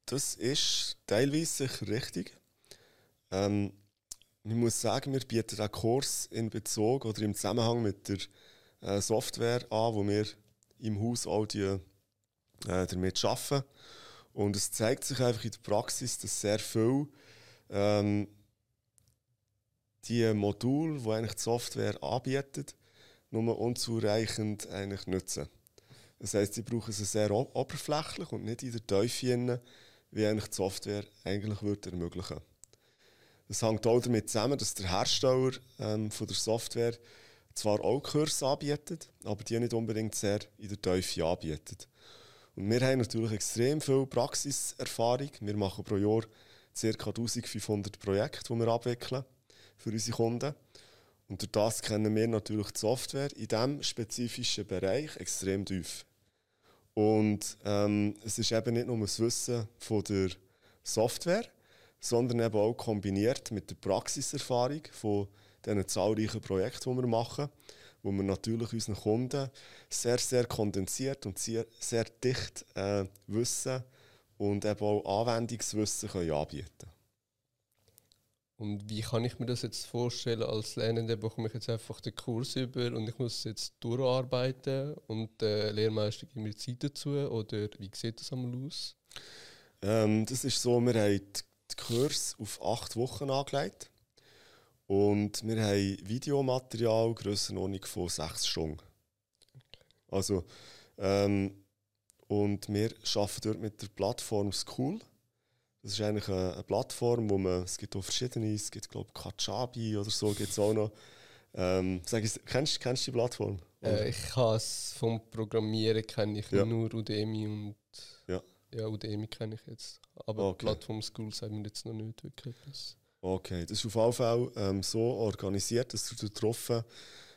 das ist teilweise sicher richtig. Ähm, ich muss sagen, wir bieten einen Kurs in Bezug oder im Zusammenhang mit der äh, Software an, wo wir im Haus auch die, äh, damit arbeiten. Und es zeigt sich einfach in der Praxis, dass sehr viel ähm, die Module, die eigentlich die Software anbietet, nur unzureichend eigentlich nutzen. Das heisst, sie brauchen sie sehr oberflächlich und nicht in der Tiefe, wie eigentlich die Software eigentlich würde ermöglichen Das hängt auch damit zusammen, dass der Hersteller ähm, von der Software zwar auch Kurse anbietet, aber die nicht unbedingt sehr in der Tiefe anbietet. Und wir haben natürlich extrem viel Praxiserfahrung. Wir machen pro Jahr ca. 1500 Projekte, die wir abwickeln für unsere Kunden. Und durch das kennen wir natürlich die Software in diesem spezifischen Bereich extrem tief. Und ähm, es ist eben nicht nur das Wissen von der Software, sondern eben auch kombiniert mit der Praxiserfahrung von diesen zahlreichen Projekten, die wir machen, wo wir natürlich unseren Kunden sehr, sehr kondensiert und sehr, sehr dicht äh, Wissen und eben auch Anwendungswissen können anbieten Und wie kann ich mir das jetzt vorstellen? Als Lernender bekomme ich jetzt einfach den Kurs über und ich muss jetzt durcharbeiten und der Lehrmeister gibt mir Zeit dazu? Oder wie sieht das einmal aus? Ähm, das ist so, wir haben den Kurs auf acht Wochen angelegt. Und wir haben Videomaterial Grössenordnung von sechs Stunden. Also, ähm, und wir arbeiten dort mit der Plattform School. Das ist eigentlich eine, eine, Plattform, wo man, es gibt auch verschiedene, es gibt glaube ich Kajabi oder so, gibt es auch noch. Ähm, sag ich, kennst, kennst du die Plattform? Äh, ich kann es vom Programmieren kenne ich ja. nur Udemy und ja, Udemy kenne ich jetzt. Aber okay. Plattform School sagt mir jetzt noch nicht wirklich etwas. Okay, das ist auf jeden Fall ähm, so organisiert, dass du getroffen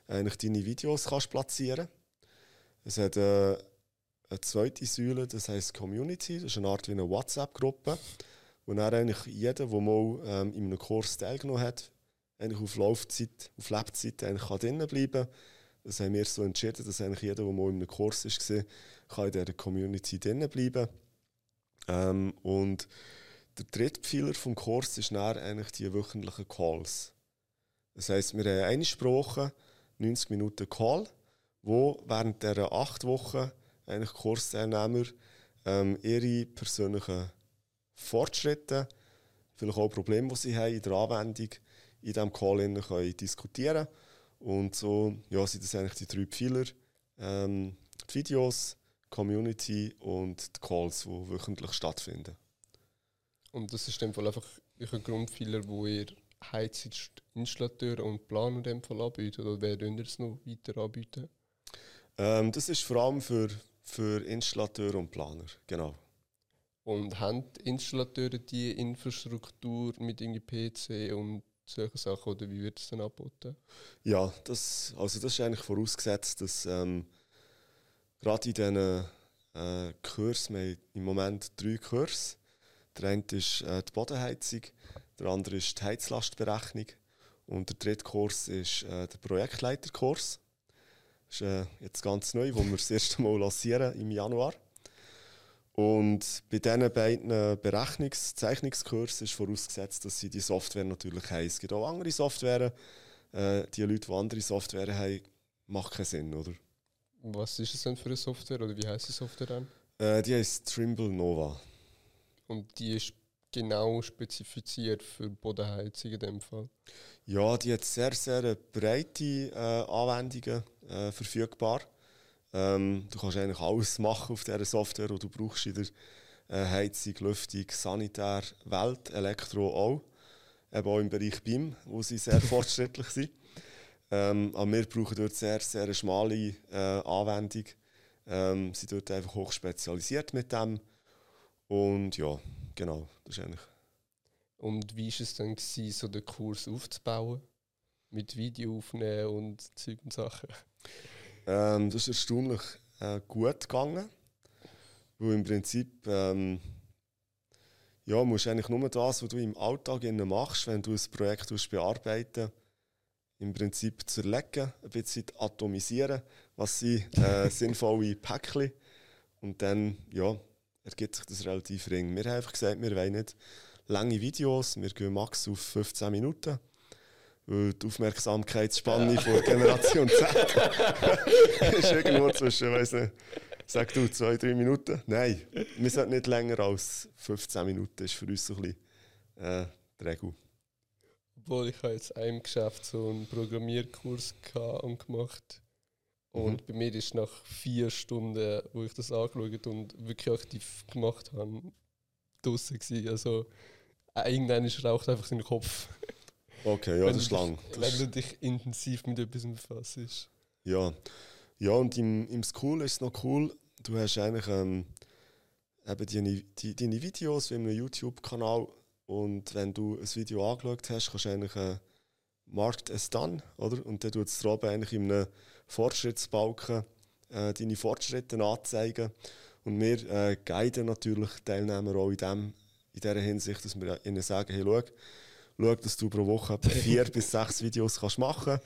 eigentlich deine Videos kannst platzieren Es hat äh, eine zweite Säule, das heißt Community, das ist eine Art wie eine WhatsApp-Gruppe, wo dann eigentlich jeder, der mal ähm, in einem Kurs teilgenommen hat, eigentlich auf Laufzeit, auf Lebzeit eigentlich kann drinnen bleiben Das haben wir so entschieden, dass eigentlich jeder, der mal in einem Kurs war, kann in dieser Community drinnen bleiben ähm, und der dritte Pfeiler des Kurs ist dann eigentlich die wöchentlichen Calls. Das heisst, wir haben eine Sprache, 90 Minuten Call, wo während dieser acht Wochen eigentlich Kursteilnehmer ähm, ihre persönlichen Fortschritte, vielleicht auch Probleme, die sie haben in der Anwendung, in diesem Call können diskutieren Und so ja, sind das eigentlich die drei Pfeiler. Ähm, die Videos, Community und die Calls, die wöchentlich stattfinden. Und das ist in dem Fall einfach ein Grundfehler, wo ihr Heizinstallateur und Planer in dem Fall anbietet? Oder wer ihr es noch weiter anbieten? Ähm, das ist vor allem für, für Installateur und Planer, genau. Und haben die Installateure die Infrastruktur mit irgendwie PC und solche Sachen oder wie wird es dann angeboten? Ja, das, also das ist eigentlich vorausgesetzt, dass ähm, gerade in diesen äh, Kursen, wir haben im Moment drei Kurse, der eine ist äh, die Bodenheizung, der andere ist die Heizlastberechnung und der dritte Kurs ist äh, der Projektleiterkurs. Das ist äh, jetzt ganz neu, wo wir das erste Mal lancieren im Januar. Und bei diesen beiden Berechnungs-, Zeichnungskursen ist vorausgesetzt, dass sie die Software natürlich haben. Es gibt auch andere Software. Äh, die Leute, die andere Software haben, macht keinen Sinn, oder? Was ist es denn für eine Software oder wie heißt die Software dann? Äh, die heißt Trimble Nova. Und die ist genau spezifiziert für Bodenheizung in dem Fall? Ja, die hat sehr, sehr breite äh, Anwendungen äh, verfügbar. Ähm, du kannst eigentlich alles machen auf dieser Software, die du brauchst in der äh, Heizung, Lüftung, Sanitär, Welt, Elektro auch. Eben auch im Bereich BIM, wo sie sehr fortschrittlich sind. Ähm, aber wir brauchen dort sehr, sehr eine schmale äh, Anwendung. Ähm, sie sind dort einfach hoch spezialisiert mit dem. Und ja, genau, das ist eigentlich. Und wie war es dann, gewesen, so den Kurs aufzubauen? Mit Video aufnehmen und Zeug und Sachen? Ähm, das ist erstaunlich äh, gut gegangen. Weil im Prinzip ähm, ja, musst eigentlich nur das, was du im Alltag machst, wenn du ein Projekt bearbeiten im Prinzip zerlegen, ein bisschen atomisieren, was sind äh, sinnvolle Päckchen und dann ja, ergibt sich das relativ ring. Wir haben einfach gesagt, wir wollen nicht lange Videos, wir gehen max auf 15 Minuten. Weil die Aufmerksamkeitsspanne ja. von Generation Z ist irgendwo zwischen, weiß nicht, sag du, zwei, drei Minuten. Nein, wir sind nicht länger als 15 Minuten, das ist für uns so ein bisschen äh, die Regel. Weil ich habe jetzt einem Geschäft so einen Programmierkurs und gemacht. Und mhm. bei mir ist nach vier Stunden, wo ich das angeschaut und wirklich aktiv gemacht habe, draußen gewesen. Also irgendwann raucht einfach in den Kopf. Okay, ja, das ist lang. Wenn du dich intensiv mit etwas befasst. Ja. Ja, und im, im School ist es noch cool, du hast eigentlich ähm, eben deine, die, deine Videos wie einem YouTube-Kanal und wenn du ein Video angeschaut hast, kannst du eigentlich äh, Markt es dann, oder? Und dann tut es oben eigentlich in einem Fortschrittsbalken äh, deine Fortschritte anzeigen. Und wir äh, guiden natürlich Teilnehmer auch in, dem, in dieser Hinsicht, dass wir ihnen sagen, hey, schau, schau dass du pro Woche vier bis sechs Videos kannst machen kannst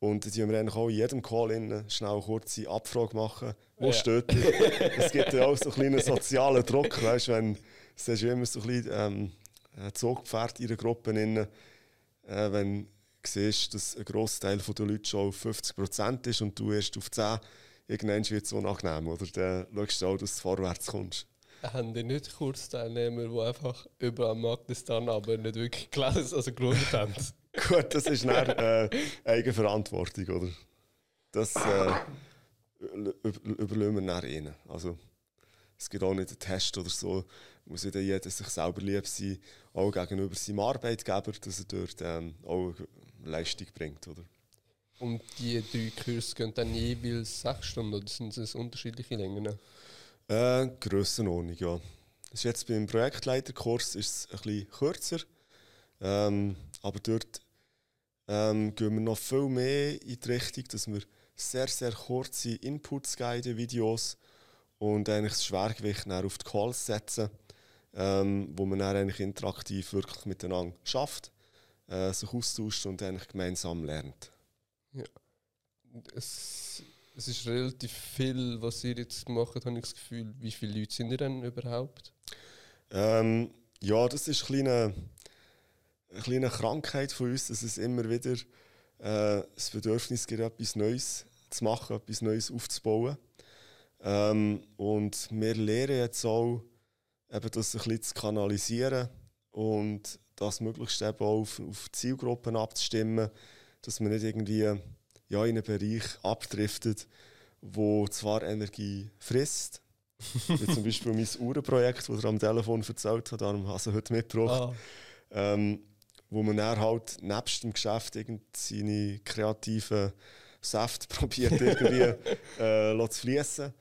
und dann wir eigentlich auch in jedem Call schnell eine kurze Abfrage machen. Wo ja. steht es gibt ja auch so einen kleinen sozialen Druck, weißt du, wenn es ist immer so ein bisschen ähm, ein Zugpferd in der Gruppe drin, äh, wenn du siehst, dass ein Großteil der Leute schon auf 50% ist und du erst auf 10%, irgendwann wird es unangenehm. Oder dann schaust du auch, dass du vorwärts kommst. Haben die nicht Kurzteilnehmer, die einfach über am Markt dann aber nicht wirklich gelesen, also geschaut haben? Gut, das ist dann äh, Eigenverantwortung, oder? Das äh, überlassen wir nach ihnen. Also, es gibt auch nicht einen Test oder so. Muss wieder jeder sich selber lieb sein, auch gegenüber seinem Arbeitgeber, dass er dort ähm, auch Leistung bringt, oder? Und die drei Kurse gehen dann jeweils sechs Stunden oder sind es unterschiedliche Längen? Äh, Grössenordnung, ja. Ist jetzt beim Projektleiterkurs ist es ein bisschen kürzer. Ähm, aber dort ähm, gehen wir noch viel mehr in die Richtung, dass wir sehr, sehr kurze Inputs geben, Videos und eigentlich das Schwergewicht auf die Calls setzen, ähm, wo man dann eigentlich interaktiv wirklich miteinander schafft, äh, sich austauscht und eigentlich gemeinsam lernt. Ja. Es, es ist relativ viel, was ihr jetzt habt, habe ich das Gefühl. Wie viele Leute sind ihr denn überhaupt? Ähm, ja, das ist eine kleine Krankheit von uns, dass es immer wieder äh, das Bedürfnis gibt, etwas Neues zu machen, etwas Neues aufzubauen. Ähm, und wir lernen jetzt auch, eben das ein bisschen zu kanalisieren und das möglichst eben auch auf, auf Zielgruppen abzustimmen, dass man nicht irgendwie ja, in einen Bereich abdriftet, wo zwar Energie frisst, wie zum Beispiel mein Uhrenprojekt, das er am Telefon erzählt hat, darum habe ich heute mitgebracht. Ah. Ähm, wo man dann halt nebst dem Geschäft seine kreativen Säfte probiert irgendwie äh, zu fließen.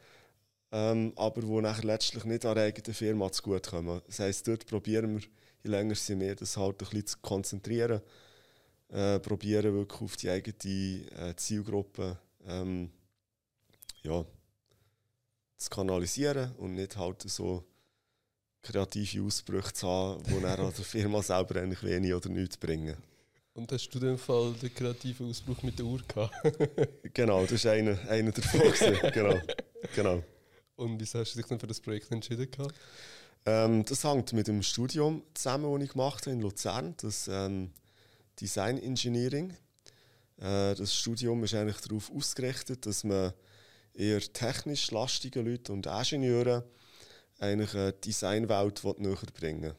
Ähm, aber wo nachher letztlich nicht an der eigenen Firma zu gut kommen. Das heisst, dort probieren wir, je länger sie mehr, das halt ein bisschen zu konzentrieren. Äh, probieren wirklich auf die eigene äh, Zielgruppe ähm, ja, zu kanalisieren und nicht halt so kreative Ausbrüche zu haben, die dann an der Firma selber eigentlich wenig oder nichts bringen. Und hast du in dem Fall den kreativen Ausbruch mit der Uhr gehabt? genau, das war einer, einer davon. genau, genau. Und wieso hast du dich dann für das Projekt entschieden? Ähm, das hängt mit dem Studium zusammen, das ich gemacht habe in Luzern, das ähm, Design Engineering. Äh, das Studium ist eigentlich darauf ausgerichtet, dass man eher technisch lastige Leute und Ingenieure eigentlich eine Designwelt näher bringen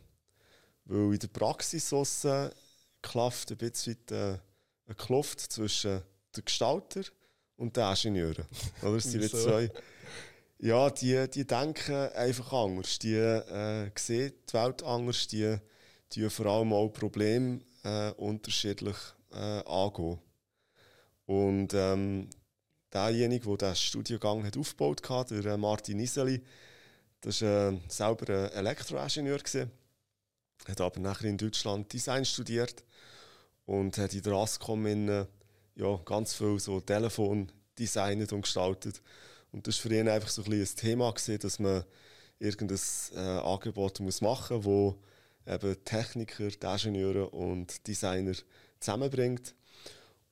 Weil in der Praxis klafft ein bisschen eine Kluft zwischen den Gestalter und den Ingenieuren. Oder? Es sind zwei. Ja, die, die denken einfach anders. Die äh, sehen die Welt anders. Die, die vor allem auch Probleme äh, unterschiedlich äh, angehen. Und ähm, derjenige, der diesen Studiengang hat aufgebaut hat, der Martin Iseli, das war äh, selber ein Elektroingenieur. Gewesen. Hat aber nachher in Deutschland Design studiert und hat in der Ascom in, äh, ja, ganz viel so Telefon designet und gestaltet. Und das war für ihn einfach so ein, ein Thema, gewesen, dass man irgendein äh, Angebot muss machen muss, wo eben Techniker, Ingenieure und Designer zusammenbringt.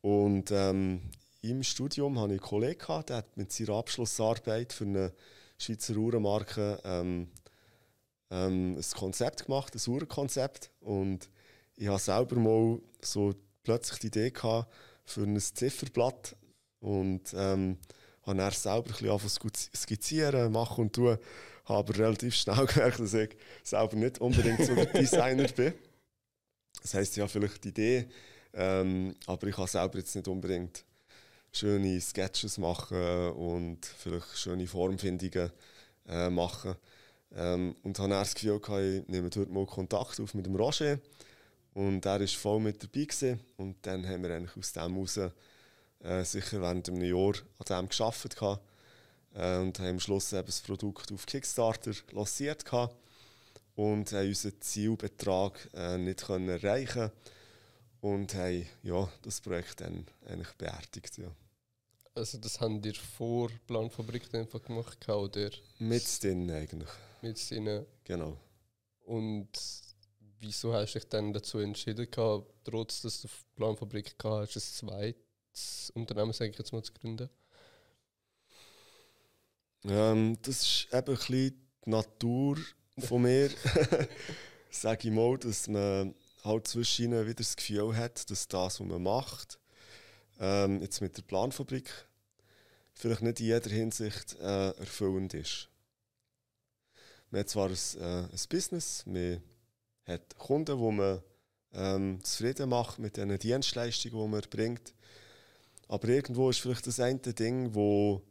Und ähm, im Studium hatte ich einen Kollegen, der hat mit seiner Abschlussarbeit für eine Schweizer Uhrenmarke ähm, ähm, ein Konzept gemacht, ein Uhrenkonzept. Und ich hatte selber mal so plötzlich die Idee gehabt für ein Zifferblatt und ähm, habe dann selber ein bisschen skizzieren, machen und tun. Habe aber relativ schnell gemerkt, dass ich selber nicht unbedingt so der Designer bin. Das heisst, ja, vielleicht die Idee, ähm, aber ich kann selber jetzt nicht unbedingt schöne Sketches machen und vielleicht schöne Formfindungen äh, machen. Ähm, und habe das Gefühl, gehabt, ich nehme dort mal Kontakt auf mit dem Roger. Und er war voll mit dabei. Gewesen. Und dann haben wir eigentlich aus dem heraus äh, sicher während einem Jahr an dem gearbeitet. Äh, und haben am Schluss eben das Produkt auf Kickstarter lanciert. Und haben unseren Zielbetrag äh, nicht können erreichen Und haben ja, das Projekt dann eigentlich beerdigt. Ja. Also das haben ihr vor Planfabrik einfach gemacht, oder? Mit denen eigentlich. Mit denen. Genau. Und wieso hast du dich dann dazu entschieden, gehabt, trotz dass du Planfabrik gehabt hast, ein zweites Unternehmen, sage ich jetzt mal, zu gründen? Ähm, das ist eben ein bisschen die Natur von mir. sage ich mal, dass man halt zwischen wieder das Gefühl hat, dass das, was man macht, ähm, jetzt mit der Planfabrik vielleicht nicht in jeder Hinsicht äh, erfüllend ist. Man hat zwar ein, äh, ein Business, man hat Kunden, wo man ähm, zufrieden macht mit den Dienstleistungen, die man bringt, aber irgendwo ist vielleicht das eine Ding, wo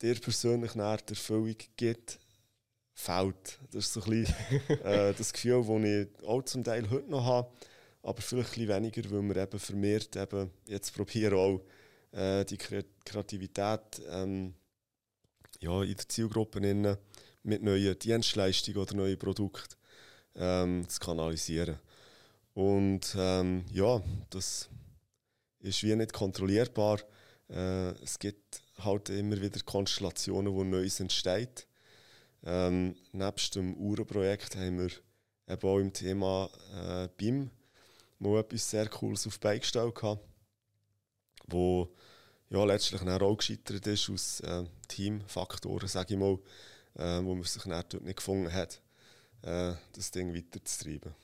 dir persönlich nach der Erfüllung gibt, fehlt. Das ist so ein bisschen, äh, das Gefühl, das ich auch zum Teil heute noch habe, aber vielleicht ein bisschen weniger, weil wir eben vermehrt eben jetzt probieren auch äh, die Kreativität ähm, ja, in der Zielgruppe innen mit neuen Dienstleistungen oder neuen Produkten ähm, zu kanalisieren. Und ähm, ja, das ist wie nicht kontrollierbar. Äh, es gibt halt immer wieder Konstellationen, wo Neues entsteht. Ähm, nebst dem Uhrenprojekt haben wir eben auch im Thema äh, BIM mal etwas sehr Cooles auf die Beine gestellt gehabt wo ja, letztlich auch gescheitert ist aus äh, Teamfaktoren, sage ich mal, äh, wo man sich dann dort nicht gefunden hat, äh, das Ding weiterzutreiben.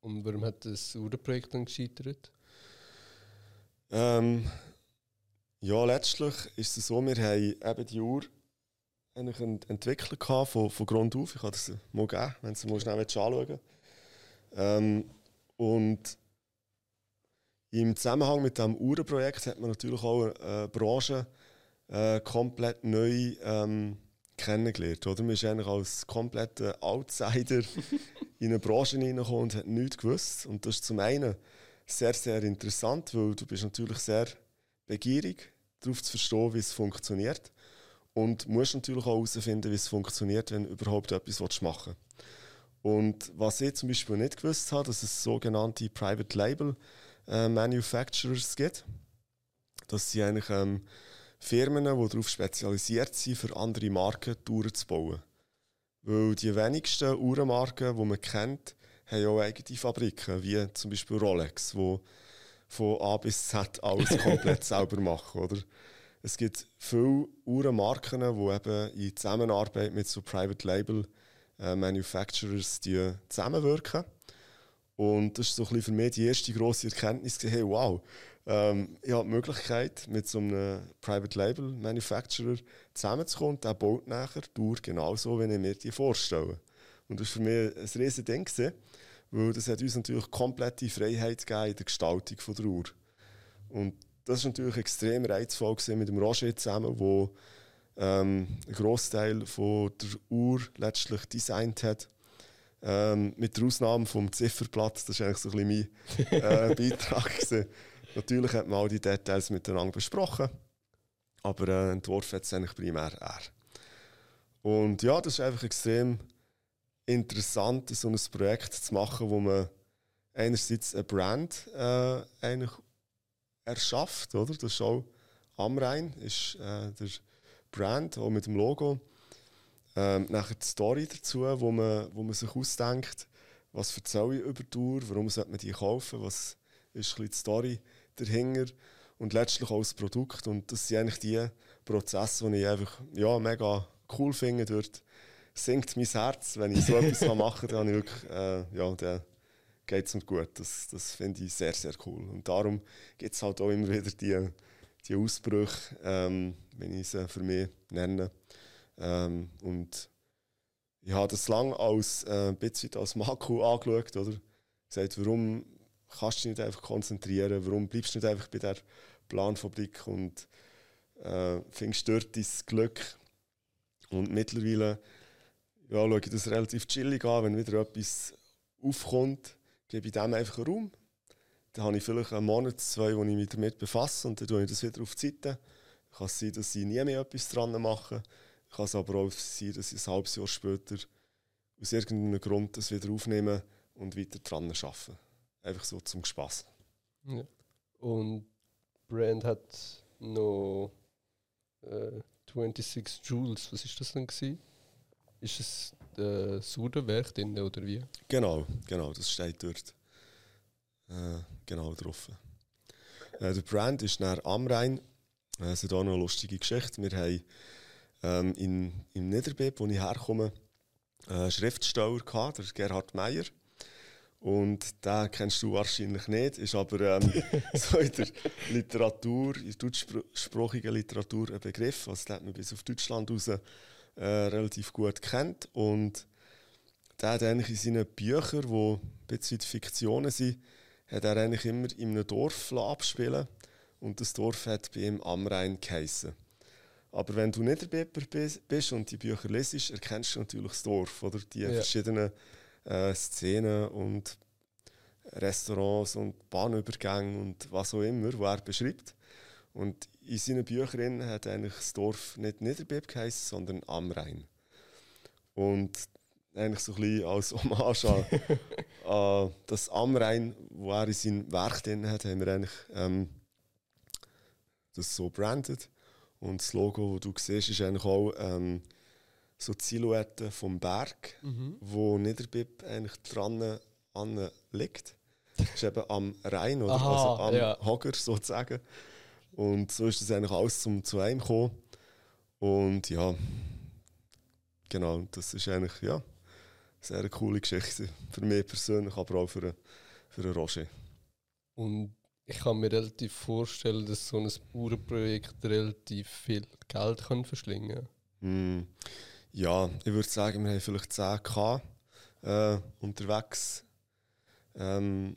Und warum hat das Uhrenprojekt dann gescheitert? Ähm, ja, letztlich ist es so, wir haben eben die Uhr eigentlich entwickelt von, von Grund auf. Ich kann das mal geben, wenn Sie mal schnell anschauen ähm, Und im Zusammenhang mit dem Uhrenprojekt hat man natürlich auch eine Branche äh, komplett neu ähm, kennengelernt. Oder? Man ist eigentlich als kompletter Outsider in eine Branche hineingekommen und hat nichts gewusst. Und das ist zum einen sehr, sehr interessant, weil du bist natürlich sehr begierig, darauf zu verstehen, wie es funktioniert. Und musst natürlich auch herausfinden, wie es funktioniert, wenn du überhaupt etwas machen willst. Und was ich zum Beispiel nicht gewusst habe, dass es sogenannte Private Label äh, Manufacturers gibt. Das sind eigentlich ähm, Firmen, die darauf spezialisiert sind, für andere Marken Touren zu bauen. Weil die wenigsten Uhrenmarken, die man kennt, haben auch eigene Fabriken, wie zum Beispiel Rolex, die von A bis Z alles komplett selber machen. Oder? Es gibt viele Uhrenmarken, die eben in Zusammenarbeit mit so Private Label äh, Manufacturers die zusammenwirken. Und das ist so ein bisschen für mich die erste grosse Erkenntnis, hey, wow, ähm, ich habe die Möglichkeit, mit so einem Private Label Manufacturer zusammenzukommen. Der baut nachher die Uhr genauso, wie ich mir die vorstelle. Und das war für mich ein riesiges Ding, weil das hat uns natürlich komplette Freiheit gegeben in der Gestaltung der Uhr. Und das war natürlich extrem reizvoll mit dem Roger zusammen, der ähm, einen Großteil der Uhr letztlich designt hat ähm, mit der Ausnahme vom Zifferblatt, das war eigentlich so ein bisschen mein äh, Beitrag. Gewesen. Natürlich hat man all die Details miteinander besprochen, aber äh, entworfen hat es eigentlich primär er. Und ja, das ist einfach extrem interessant, so ein Projekt zu machen, wo man einerseits eine Brand äh, eigentlich erschafft, oder? Das ist auch Amrein, ist äh, der Brand, auch mit dem Logo. Ähm, nachher die Story dazu, wo man, wo man sich ausdenkt, was erzähle ich über die Tour, warum sollte man die kaufen, was ist die Story dahinter und letztlich auch das Produkt. Und das sind eigentlich die Prozesse, die ich einfach ja, mega cool finde. Dort sinkt mein Herz, wenn ich so etwas machen kann, dann, äh, ja, dann geht es mir gut. Das, das finde ich sehr, sehr cool. Und darum gibt es halt auch immer wieder die, die Ausbrüche, ähm, wenn ich sie für mich nenne. Ähm, und ich habe das lange als äh, ein bisschen als Makro angeschaut, oder? gesagt, warum kannst du dich nicht einfach konzentrieren, warum bleibst du nicht einfach bei der Planfabrik und äh, findest dort dein Glück. Und mittlerweile ja, schaue ich das relativ chillig an, wenn wieder etwas aufkommt, gebe ich dem einfach Raum. Dann habe ich vielleicht einen Monat, zwei, wo ich mich damit befasse und dann tue ich das wieder auf die Seite. Kann es sein, dass ich nie mehr etwas dran mache. Kann es aber auch sein, dass ich ein halbes Jahr später aus irgendeinem Grund das wieder aufnehme und weiter dran arbeite. Einfach so zum Spaß. Ja. Und Brand hat noch äh, 26 Joules. Was ist das denn gewesen? Ist es äh, Suderwerk drin oder wie? Genau, genau, das steht dort äh, genau drauf. Äh, der Brand ist nach am Rhein. Äh, es hat auch noch eine lustige Geschichte. Wir haben ähm, in, im Niederbeeb, wo ich herkomme, einen Schriftsteller gehabt, der Gerhard Meyer. Und den kennst du wahrscheinlich nicht, ist aber ähm, so in der Literatur, in der deutschsprachigen Literatur ein Begriff. Also, den hat man bis auf Deutschland raus äh, relativ gut kennt. Und der hat eigentlich in seinen Büchern, die ein bisschen Fiktionen sind, hat er eigentlich immer in einem Dorf abspielen Und das Dorf hat bei ihm am Rhein geheissen. Aber wenn du nicht der bist und die Bücher lesest, erkennst du natürlich das Dorf oder die ja. verschiedenen äh, Szenen und Restaurants und Bahnübergänge und was auch immer, wo er beschreibt. Und in seinen Büchern hat eigentlich das Dorf nicht Niederbeb geheißen, sondern am Rhein. Und eigentlich so ein bisschen als Hommage an, an das am Rhein, wo er in seinem Werk drin hat, haben wir eigentlich ähm, das so branded. Und das Logo, das du siehst, ist eigentlich auch ähm, so die Silhouette vom Berg, mhm. wo Niederbib eigentlich dran an liegt. Das ist eben am Rhein oder Aha, also am ja. Hager sozusagen. Und so ist das eigentlich alles zum, zu einem gekommen. Und ja, genau, das ist eigentlich ja, eine sehr coole Geschichte für mich persönlich, aber auch für, für Roger. Und ich kann mir relativ vorstellen, dass so ein Bauernprojekt relativ viel Geld kann verschlingen kann. Mm, ja, ich würde sagen, wir haben vielleicht 10k äh, unterwegs ähm,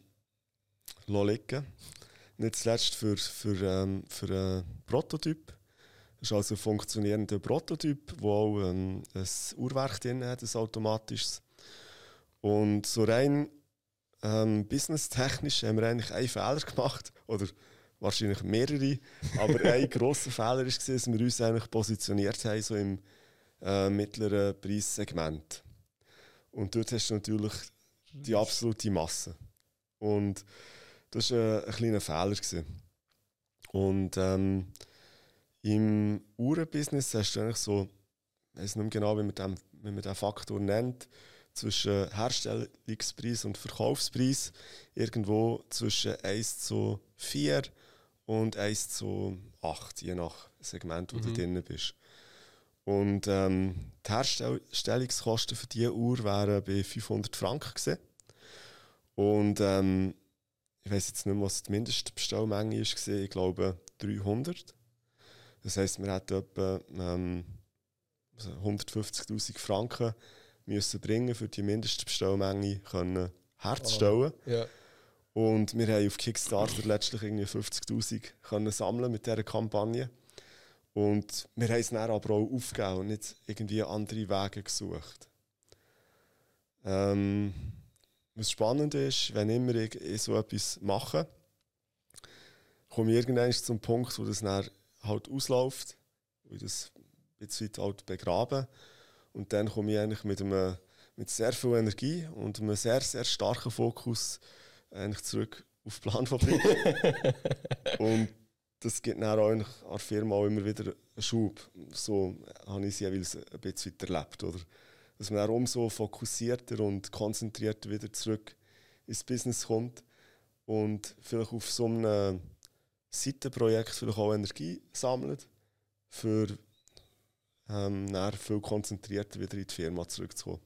liegen. Nicht zuletzt für, für, ähm, für einen Prototyp. Das ist also ein funktionierender Prototyp, wo auch ähm, ein Uhrwerk drin hat, ein automatisches. Und so rein ähm, businesstechnisch haben wir eigentlich einen Fehler gemacht. Oder wahrscheinlich mehrere. Aber ein grosser Fehler war, dass wir uns eigentlich positioniert haben, so im äh, mittleren Preissegment. Und dort hast du natürlich die absolute Masse. Und das war ein kleiner Fehler. Gewesen. Und ähm, im Uhrenbusiness hast du eigentlich so, ich weiß nicht genau, wie man, den, wie man den Faktor nennt, zwischen Herstellungspreis und Verkaufspreis irgendwo zwischen 1 zu 4 und 1 zu 8, je nach Segment, wo mhm. du drin bist. Und ähm, die Herstellungskosten für diese Uhr wären bei 500 Franken gewesen. Und ähm, ich weiß jetzt nicht mehr, was die Mindestbestellmenge war, ich glaube 300. Das heisst, wir hätten etwa ähm, 150'000 Franken müssen bringen, für die Mindestbestellmenge können herzustellen. Oh, yeah. Und wir haben auf Kickstarter letztlich irgendwie 50'000 sammeln mit dieser Kampagne. Und wir haben es dann aber auch aufgegeben und nicht irgendwie andere Wege gesucht. Ähm, was spannend ist, wenn immer ich so etwas mache, komme ich irgendwann zum Punkt, wo das dann halt ausläuft, wo ich das ein bisschen halt begrabe. Und dann komme ich eigentlich mit, einem, mit sehr viel Energie und einem sehr, sehr starken Fokus eigentlich zurück auf die Planfabrik. und das gibt dann auch an der Firma auch immer wieder einen Schub. So habe ich es jeweils ein bisschen erlebt. Oder? Dass man dann umso fokussierter und konzentrierter wieder zurück ins Business kommt und vielleicht auf so einem Seitenprojekt vielleicht auch Energie sammelt, für ähm, viel konzentrierter wieder in die Firma zurückzukommen.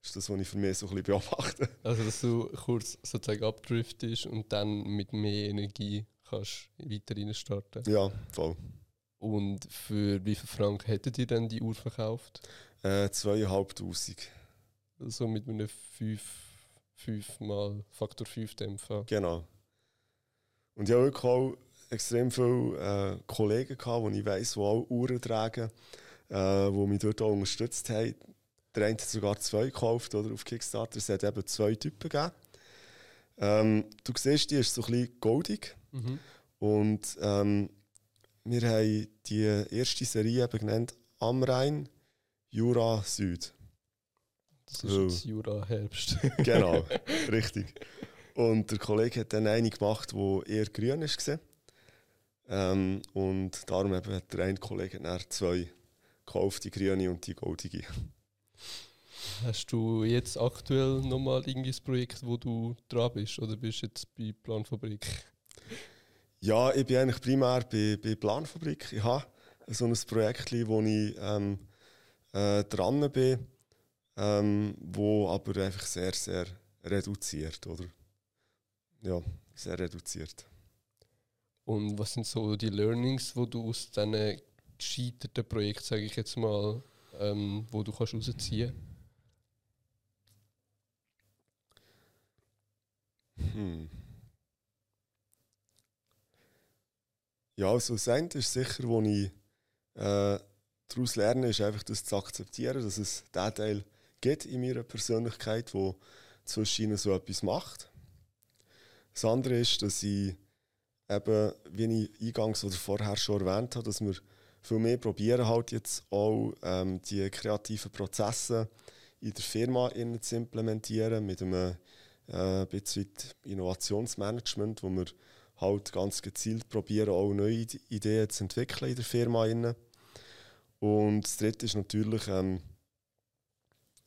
Das ist das, was ich für mich so ein bisschen beobachte. Also, dass du kurz sozusagen abdriftest und dann mit mehr Energie kannst weiter starten. Ja, voll. Und für wie viel Franken hättet ihr denn die Uhr verkauft? Äh, zweieinhalbtausend. Also mit einem 5, 5 mal Faktor 5 dämpfen. Genau. Und ich habe wirklich auch extrem viele äh, Kollegen gehabt, die ich weiss, die auch Uhren tragen, äh, die mich dort auch unterstützt haben. Der eine hat sogar zwei gekauft oder, auf Kickstarter. Es hat eben zwei Typen gegeben. Ähm, du siehst, die ist so ein bisschen goldig. Mhm. Und ähm, wir haben die erste Serie eben genannt Am Rhein, Jura Süd. Das ist jetzt Jura Herbst. genau, richtig. Und der Kollege hat dann eine gemacht, die eher grün war. Ähm, und darum hat der eine Kollege dann zwei gekauft, die grüne und die goldige. Hast du jetzt aktuell nochmal irgendein Projekt, wo du dran bist? Oder bist du jetzt bei Planfabrik? Ja, ich bin eigentlich primär bei, bei Planfabrik. Ich habe so ein Projekt, wo ich ähm, äh, dran bin, ähm, wo aber einfach sehr, sehr reduziert, oder? Ja, sehr reduziert. Und was sind so die Learnings, wo du aus diesen gescheiterten Projekten, sage ich jetzt mal, ähm, wo du kannst rausziehen hm. Ja, also das eine ist sicher, wo ich äh, daraus lerne, ist einfach das zu akzeptieren, dass es diesen Teil gibt in meiner Persönlichkeit, wo zwischen ihnen so etwas macht. Das andere ist, dass ich eben, wie ich eingangs oder vorher schon erwähnt habe, dass wir viel mehr probieren halt jetzt auch ähm, die kreativen Prozesse in der Firma zu implementieren mit einem äh, bisschen Innovationsmanagement, wo wir halt ganz gezielt probieren, auch neue Ideen zu entwickeln in der Firma. Und das Dritte ist natürlich ähm,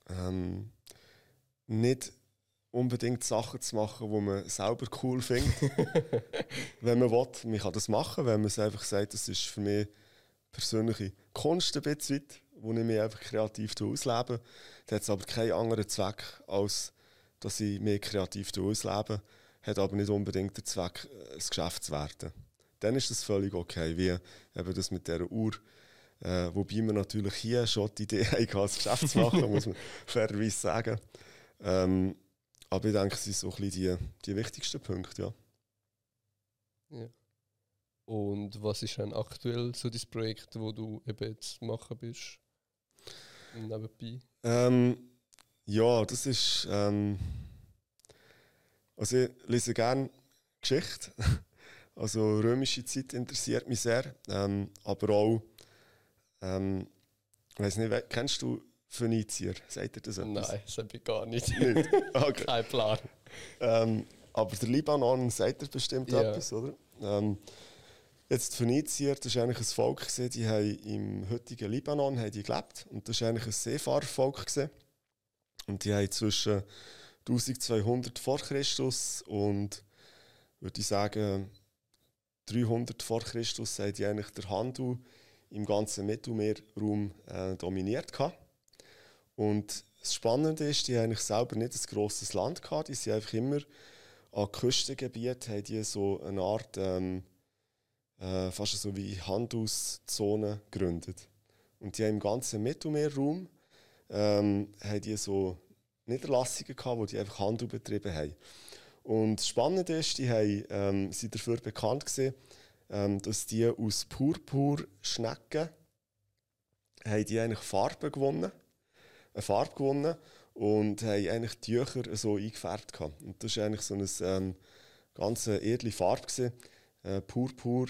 ähm, nicht unbedingt Sachen zu machen, die man selber cool findet. wenn man will, man kann das machen, wenn man es einfach sagt, das ist für mich persönliche Kunst ein bisschen, wo ich mich einfach kreativ auslebe. Das hat aber keinen anderen Zweck, als dass ich mich kreativ auslebe. Hat aber nicht unbedingt den Zweck, ein Geschäft zu werden. Dann ist das völlig okay, wie eben das mit dieser Uhr. Äh, wobei wir natürlich hier schon die Idee haben, als Geschäft zu machen, muss man fairerweise sagen. Ähm, aber ich denke, es sind so ein bisschen die, die wichtigsten Punkte, ja. ja. Und was ist dann aktuell so das Projekt, wo du eben jetzt machen bist? Nebenbei? Ähm, ja, das ist. Ähm, also, ich lese gerne Geschichte. Also, römische Zeit interessiert mich sehr. Ähm, aber auch. Ähm, ich weiß nicht, kennst du Phönizier? Sagt ihr das etwas? Nein, das habe ich gar nicht. nicht? Okay. Kein Plan. Ähm, aber der Libanon sagt er bestimmt ja. etwas, oder? Ähm, jetzt die Phönizier, das war eigentlich ein Volk, gewesen, die haben im heutigen Libanon haben die gelebt. Und das war eigentlich ein Seefahrervolk. Gewesen. Und die haben zwischen 1200 vor Christus und würde ich sagen 300 vor Christus haben die eigentlich der Handel im ganzen Mittelmeerraum äh, dominiert gehabt. Und das Spannende ist, die haben eigentlich selber nicht ein grosses Land gehabt. Die sind einfach immer an Küstengebieten haben die so eine Art ähm, äh, fast so wie Handelszone gegründet. Und die haben im ganzen Mittelmeerraum ähm, haben die so Niederlassungen gehabt, wo die einfach Handel betrieben haben. Und das Spannende ist, die haben, ähm, sind dafür bekannt gewesen, ähm, dass die aus Purpurschnecken haben die eigentlich Farben gewonnen eine Farbe gewonnen und haben eigentlich die Tücher so eingefärbt. Gehabt. Und das war eigentlich so eine ähm, ganz edle Farbe. Gewesen. Äh, Purpur,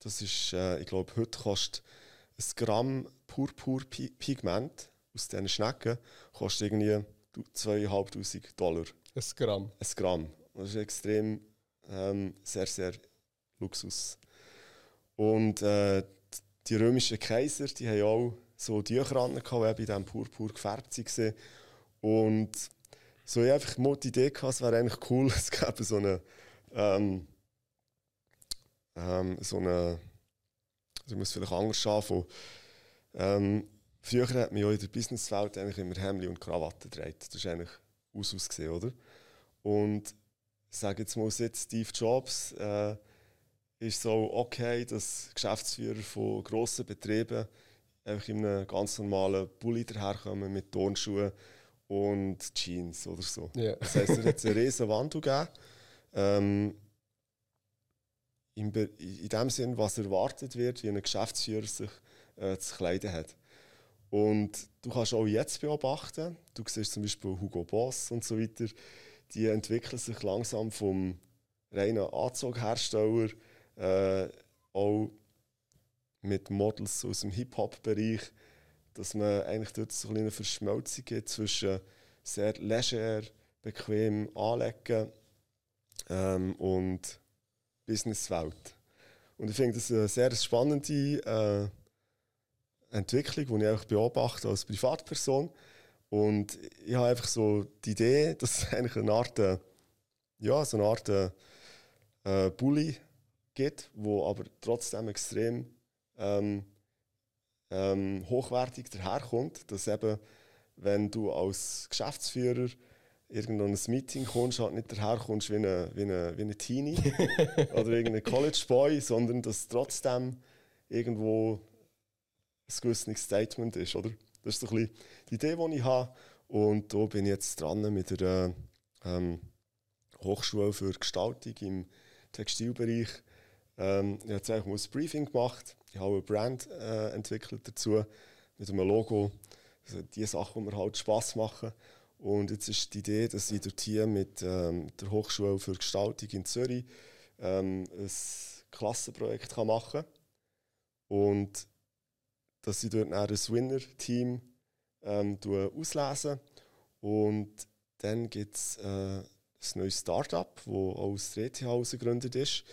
das ist, äh, ich glaube, heute kostet ein Gramm Purpurpigment aus diesen Schnecken kostet irgendwie 2'500 Dollar. Ein Gramm? Ein Gramm. Das ist extrem, ähm, sehr, sehr Luxus. Und äh, die römischen Kaiser, die haben auch so Tücher an, die bei diesem Purpur gefärbt waren. Und so ich einfach die Idee gehabt, es wäre eigentlich cool, es gäbe so eine, ähm, ähm, so eine, also ich muss vielleicht anders anfangen. Ähm, früher hat man ja in der Businesswelt eigentlich immer Hemd und Krawatte getragen. Das ist eigentlich aus ausgesehen, oder? Und ich sage jetzt mal, seit Steve Jobs äh, ist so okay, dass Geschäftsführer von grossen Betrieben einfach in einem ganz normalen Pulli daherkommen mit Turnschuhen und Jeans oder so. Ja. Das heisst, er hat einen riesen Wandel gegeben. Ähm, in dem Sinn, was erwartet wird, wie ein Geschäftsführer sich äh, zu kleiden hat. Und du kannst auch jetzt beobachten, du siehst zum Beispiel Hugo Boss und so weiter, die entwickeln sich langsam vom reinen Anzughersteller äh, auch mit Models aus dem Hip-Hop-Bereich, dass man eigentlich dort so eine Verschmelzung gibt zwischen sehr leger, bequem anlegen ähm, und Businesswelt. Und ich finde das eine sehr spannende äh, Entwicklung, die ich auch beobachte als Privatperson. Und ich habe einfach so die Idee, dass es eigentlich eine Art, äh, ja, so eine Art äh, äh, Bully gibt, wo aber trotzdem extrem ähm, ähm, hochwertig daherkommt, dass eben, wenn du als Geschäftsführer irgendwo ein Meeting kommst, halt nicht daherkommst wie ein wie eine, wie eine Teenie oder irgendein College Boy, sondern dass trotzdem irgendwo ein gewisses Statement ist, oder? Das ist so ein bisschen die Idee, die ich habe. Und da bin ich jetzt dran mit der ähm, Hochschule für Gestaltung im Textilbereich. Ähm, ich habe jetzt ein Briefing gemacht. Ich habe eine Brand äh, entwickelt dazu mit einem Logo. Also die Sachen, die mir halt Spass machen. Und jetzt ist die Idee, dass ich dort hier mit ähm, der Hochschule für Gestaltung in Zürich ähm, ein Klassenprojekt kann machen kann. Und dass ich dort dann ein Winner-Team ähm, auslesen Und dann gibt es äh, ein neues Startup, das aus der ETH gegründet ist.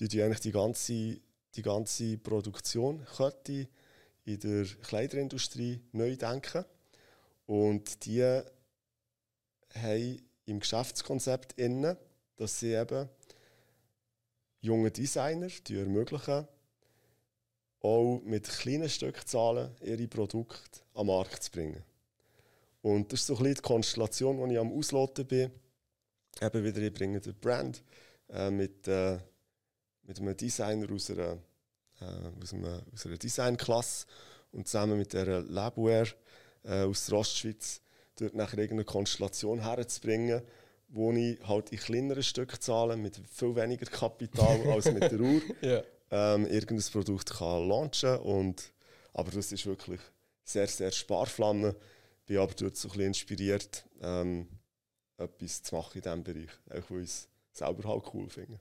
Die eigentlich die ganze, die ganze Produktion könnte in der Kleiderindustrie neu denken. Und die haben im Geschäftskonzept inne, dass sie eben junge Designer die ermöglichen, auch mit kleinen Stückzahlen ihre Produkte am Markt zu bringen. Und das ist so ein bisschen die Konstellation, die ich am Ausloten bin. Eben wieder, ich bringe den Brand äh, mit, äh, mit einem Designer aus einer, äh, aus einer, aus einer Designklasse und zusammen mit der Labware äh, aus der Ostschweiz dort nachher irgendeine Konstellation herzubringen, wo ich halt in kleineren Stückzahlen mit viel weniger Kapital als mit der Uhr Ja. ähm, irgendein Produkt kann launchen und aber das ist wirklich sehr sehr Sparflamme. Bin aber dort so ein bisschen inspiriert, ähm, etwas zu machen in diesem Bereich, auch weil ich es selber halt cool finde.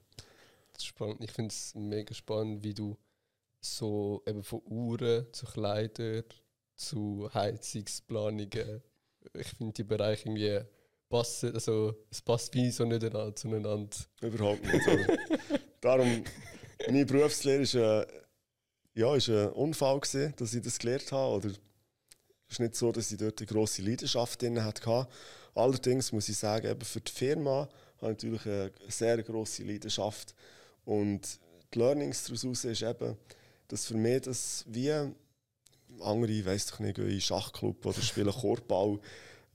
Spannend. Ich finde es mega spannend, wie du so eben von Uhren zu Kleidern zu Heizungsplanungen. Ich finde die Bereiche irgendwie passen, also es passt wie so nicht einander zueinander. Überhaupt nicht. Oder? Darum, meine Berufslehre ist, äh, ja, ist ein Unfall, gewesen, dass ich das gelernt habe. Oder es ist nicht so, dass ich dort eine grosse Leidenschaft drin hatte. Allerdings muss ich sagen, eben für die Firma habe ich natürlich eine sehr grosse Leidenschaft. Und die Learnings daraus ist eben, dass für mich das wie andere, ich weiss doch nicht, gehen in Schachclub oder spielen Korbball.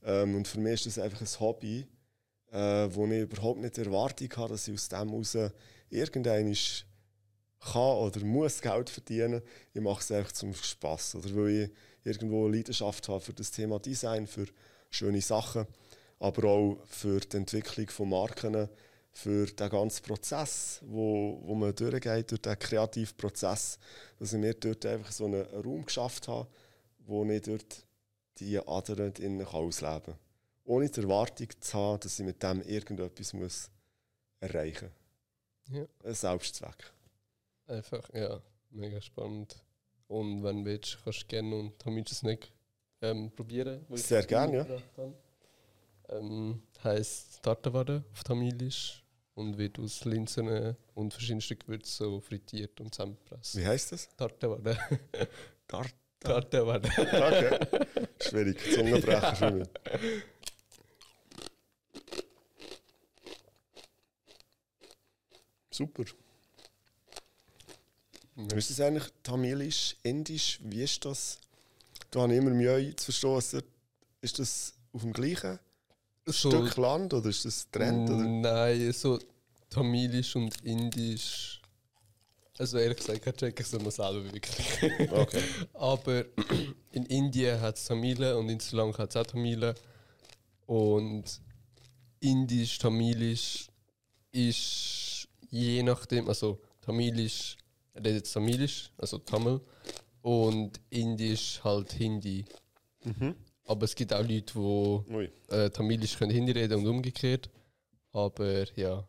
Ähm, und für mich ist das einfach ein Hobby, äh, wo ich überhaupt nicht die Erwartung habe, dass ich aus dem heraus irgendein kann oder muss Geld verdienen. Ich mache es einfach zum Spass oder weil ich irgendwo eine Leidenschaft habe für das Thema Design, für schöne Sachen, aber auch für die Entwicklung von Marken, für den ganzen Prozess, wo, wo man durchgeht, durch den kreativen Prozess, dass ich mir dort einfach so einen Raum geschafft habe, wo ich dort die Adern drinnen ausleben kann. Ohne die Erwartung zu haben, dass ich mit dem irgendetwas muss erreichen muss. Ja. Ein Selbstzweck. Einfach, ja, mega spannend. Und wenn du willst, kannst du gerne und Tamil Snack ähm, probieren. Sehr gerne, ja. habe. Ähm, heisst Tartawade auf Tamilisch und wird aus Linsen und verschiedensten Gewürzen so frittiert und zusammengepresst. Wie heisst das? Tartawade. Tart. Tartawade. Okay. Schwierig, Zungenbrecher für mich. Super. Ist das eigentlich tamilisch, indisch? Wie ist das? Da habe ich immer Mühe zu verstehen. Ist das auf dem gleichen So- Stück Land oder ist das getrennt? Oder? Nein, so Tamilisch und Indisch. Also ehrlich gesagt, ich es immer selber wirklich. Okay. Aber in Indien hat es Tamilen und in Sri Lanka hat es auch Tamilen. Und Indisch, Tamilisch ist je nachdem, also Tamilisch redet Tamilisch, also Tamil, und Indisch halt Hindi. Mhm. Aber es gibt auch Leute, die äh, Tamilisch können Hindi reden und umgekehrt. Aber ja,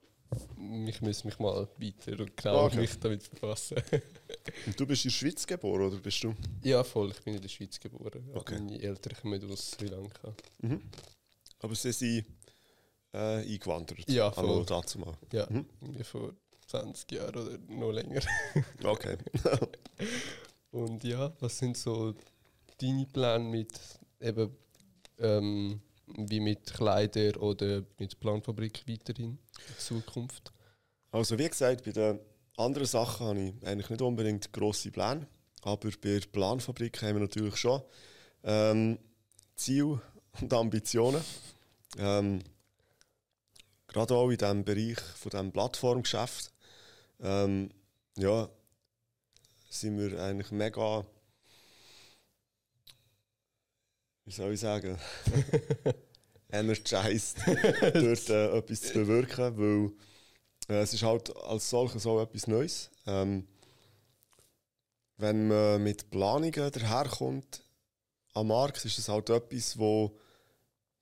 ich muss mich mal weiter und genau Okay. mich damit befassen. Und du bist in der Schweiz geboren, oder bist du? ja, voll, ich bin in der Schweiz geboren. aber Okay. Meine Eltern kommen aus Sri Lanka. Mhm. Aber sie sind äh, eingewandert. Ja, voll. Einmal dazu mal. Ja, Mhm. vor 20 Jahren oder noch länger. Okay. Und ja, was sind so deine Pläne mit eben ähm, wie mit Kleider oder mit Planfabrik weiterhin in Zukunft? Also wie gesagt, bei den anderen Sachen habe ich eigentlich nicht unbedingt grosse Pläne. Aber bei der Planfabrik haben wir natürlich schon ähm, Ziele und Ambitionen. Ähm, gerade auch in diesem Bereich von diesem Plattformgeschäft ähm, ja, sind wir eigentlich mega, wie soll ich sagen, energized, dort äh, etwas zu bewirken, weil äh, es ist halt als solches auch etwas Neues. Ähm, wenn man mit Planungen daherkommt am Markt, ist es halt etwas, wo,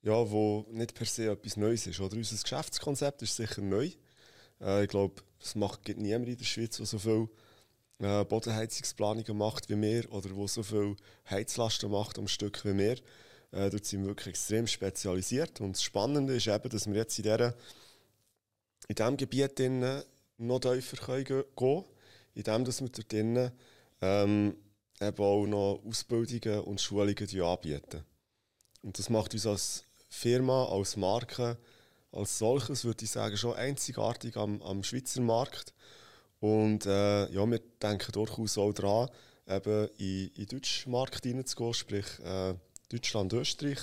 ja, wo nicht per se etwas Neues ist. Oder unser Geschäftskonzept ist sicher neu. Äh, ich glaube, es macht gibt niemand in der Schweiz, der so viel äh, Bodenheizungsplanungen macht wie wir oder wo so viel Heizlasten macht am Stück wie wir. Äh, dort sind wir wirklich extrem spezialisiert. Und das Spannende ist eben, dass wir jetzt in, dieser, in diesem Gebiet noch tiefer können ge- gehen indem dass wir dort drinnen ähm, eben auch noch Ausbildungen und Schulungen anbieten. Und das macht uns als Firma, als Marke, als solches, würde ich sagen, schon einzigartig am, am Schweizer Markt. Und äh, ja, wir denken durchaus auch daran, eben in, in den deutschen Markt hineinzugehen, sprich äh, Deutschland, Österreich.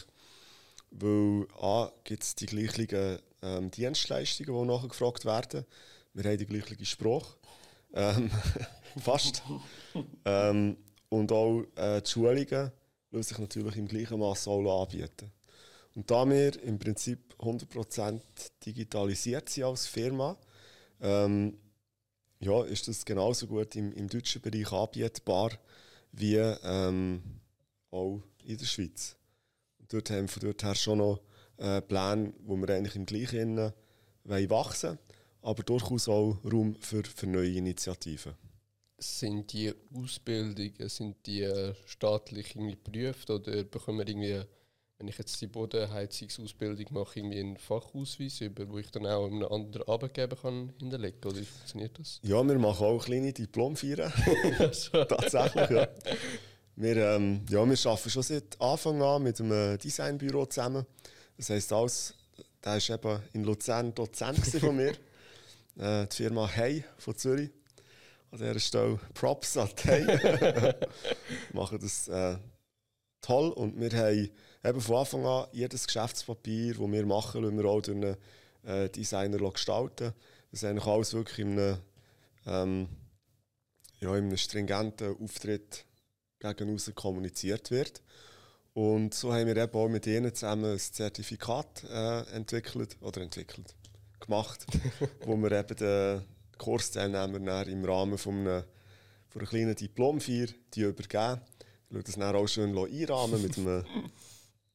Weil A gibt es die gleichen ähm, Dienstleistungen, die nachher gefragt werden. Wir haben die gleiche Sprache. Ähm, fast. ähm, und auch äh, die Schulungen lassen sich natürlich im gleichen Maß anbieten. Und da wir im Prinzip 100% digitalisiert sind als Firma, ähm, ja, ist das genauso gut im, im deutschen Bereich anbietbar wie ähm, auch in der Schweiz. Und dort haben wir von dort her schon noch äh, Pläne, wo wir eigentlich im gleichen Innen wollen wachsen aber durchaus auch Raum für, für neue Initiativen. Sind die Ausbildungen, sind die äh, staatlich irgendwie geprüft oder bekommen wir irgendwie, wenn ich jetzt die Bodenheizungsausbildung mache, irgendwie einen Fachausweis über, wo ich dann auch einem anderen Arbeitgeber kann hinterlegen kann? Oder wie funktioniert das? Ja, wir machen auch kleine Diplomfeiern. Tatsächlich, ja. Wir, ähm, ja. wir arbeiten schon seit Anfang an mit einem Designbüro zusammen. Das heisst, alles, der war eben in Luzern Dozent von mir. äh, die Firma Hey von Zürich. An dieser Stelle Props an Hey. machen das äh, toll und wir haben eben von Anfang an jedes Geschäftspapier, das wir machen, lassen wir auch durch einen äh, Designer gestalten. Das ist eigentlich alles wirklich in einem, ähm, ja, in einem stringenten Auftritt gegen kommuniziert wird. Und so haben wir eben auch mit ihnen zusammen ein Zertifikat äh, entwickelt oder entwickelt, gemacht, wo wir eben den Kursteilnehmern im Rahmen von, einem, von einer kleinen Diplomfeier die übergeben. Ich das dann auch schön einrahmen mit einem,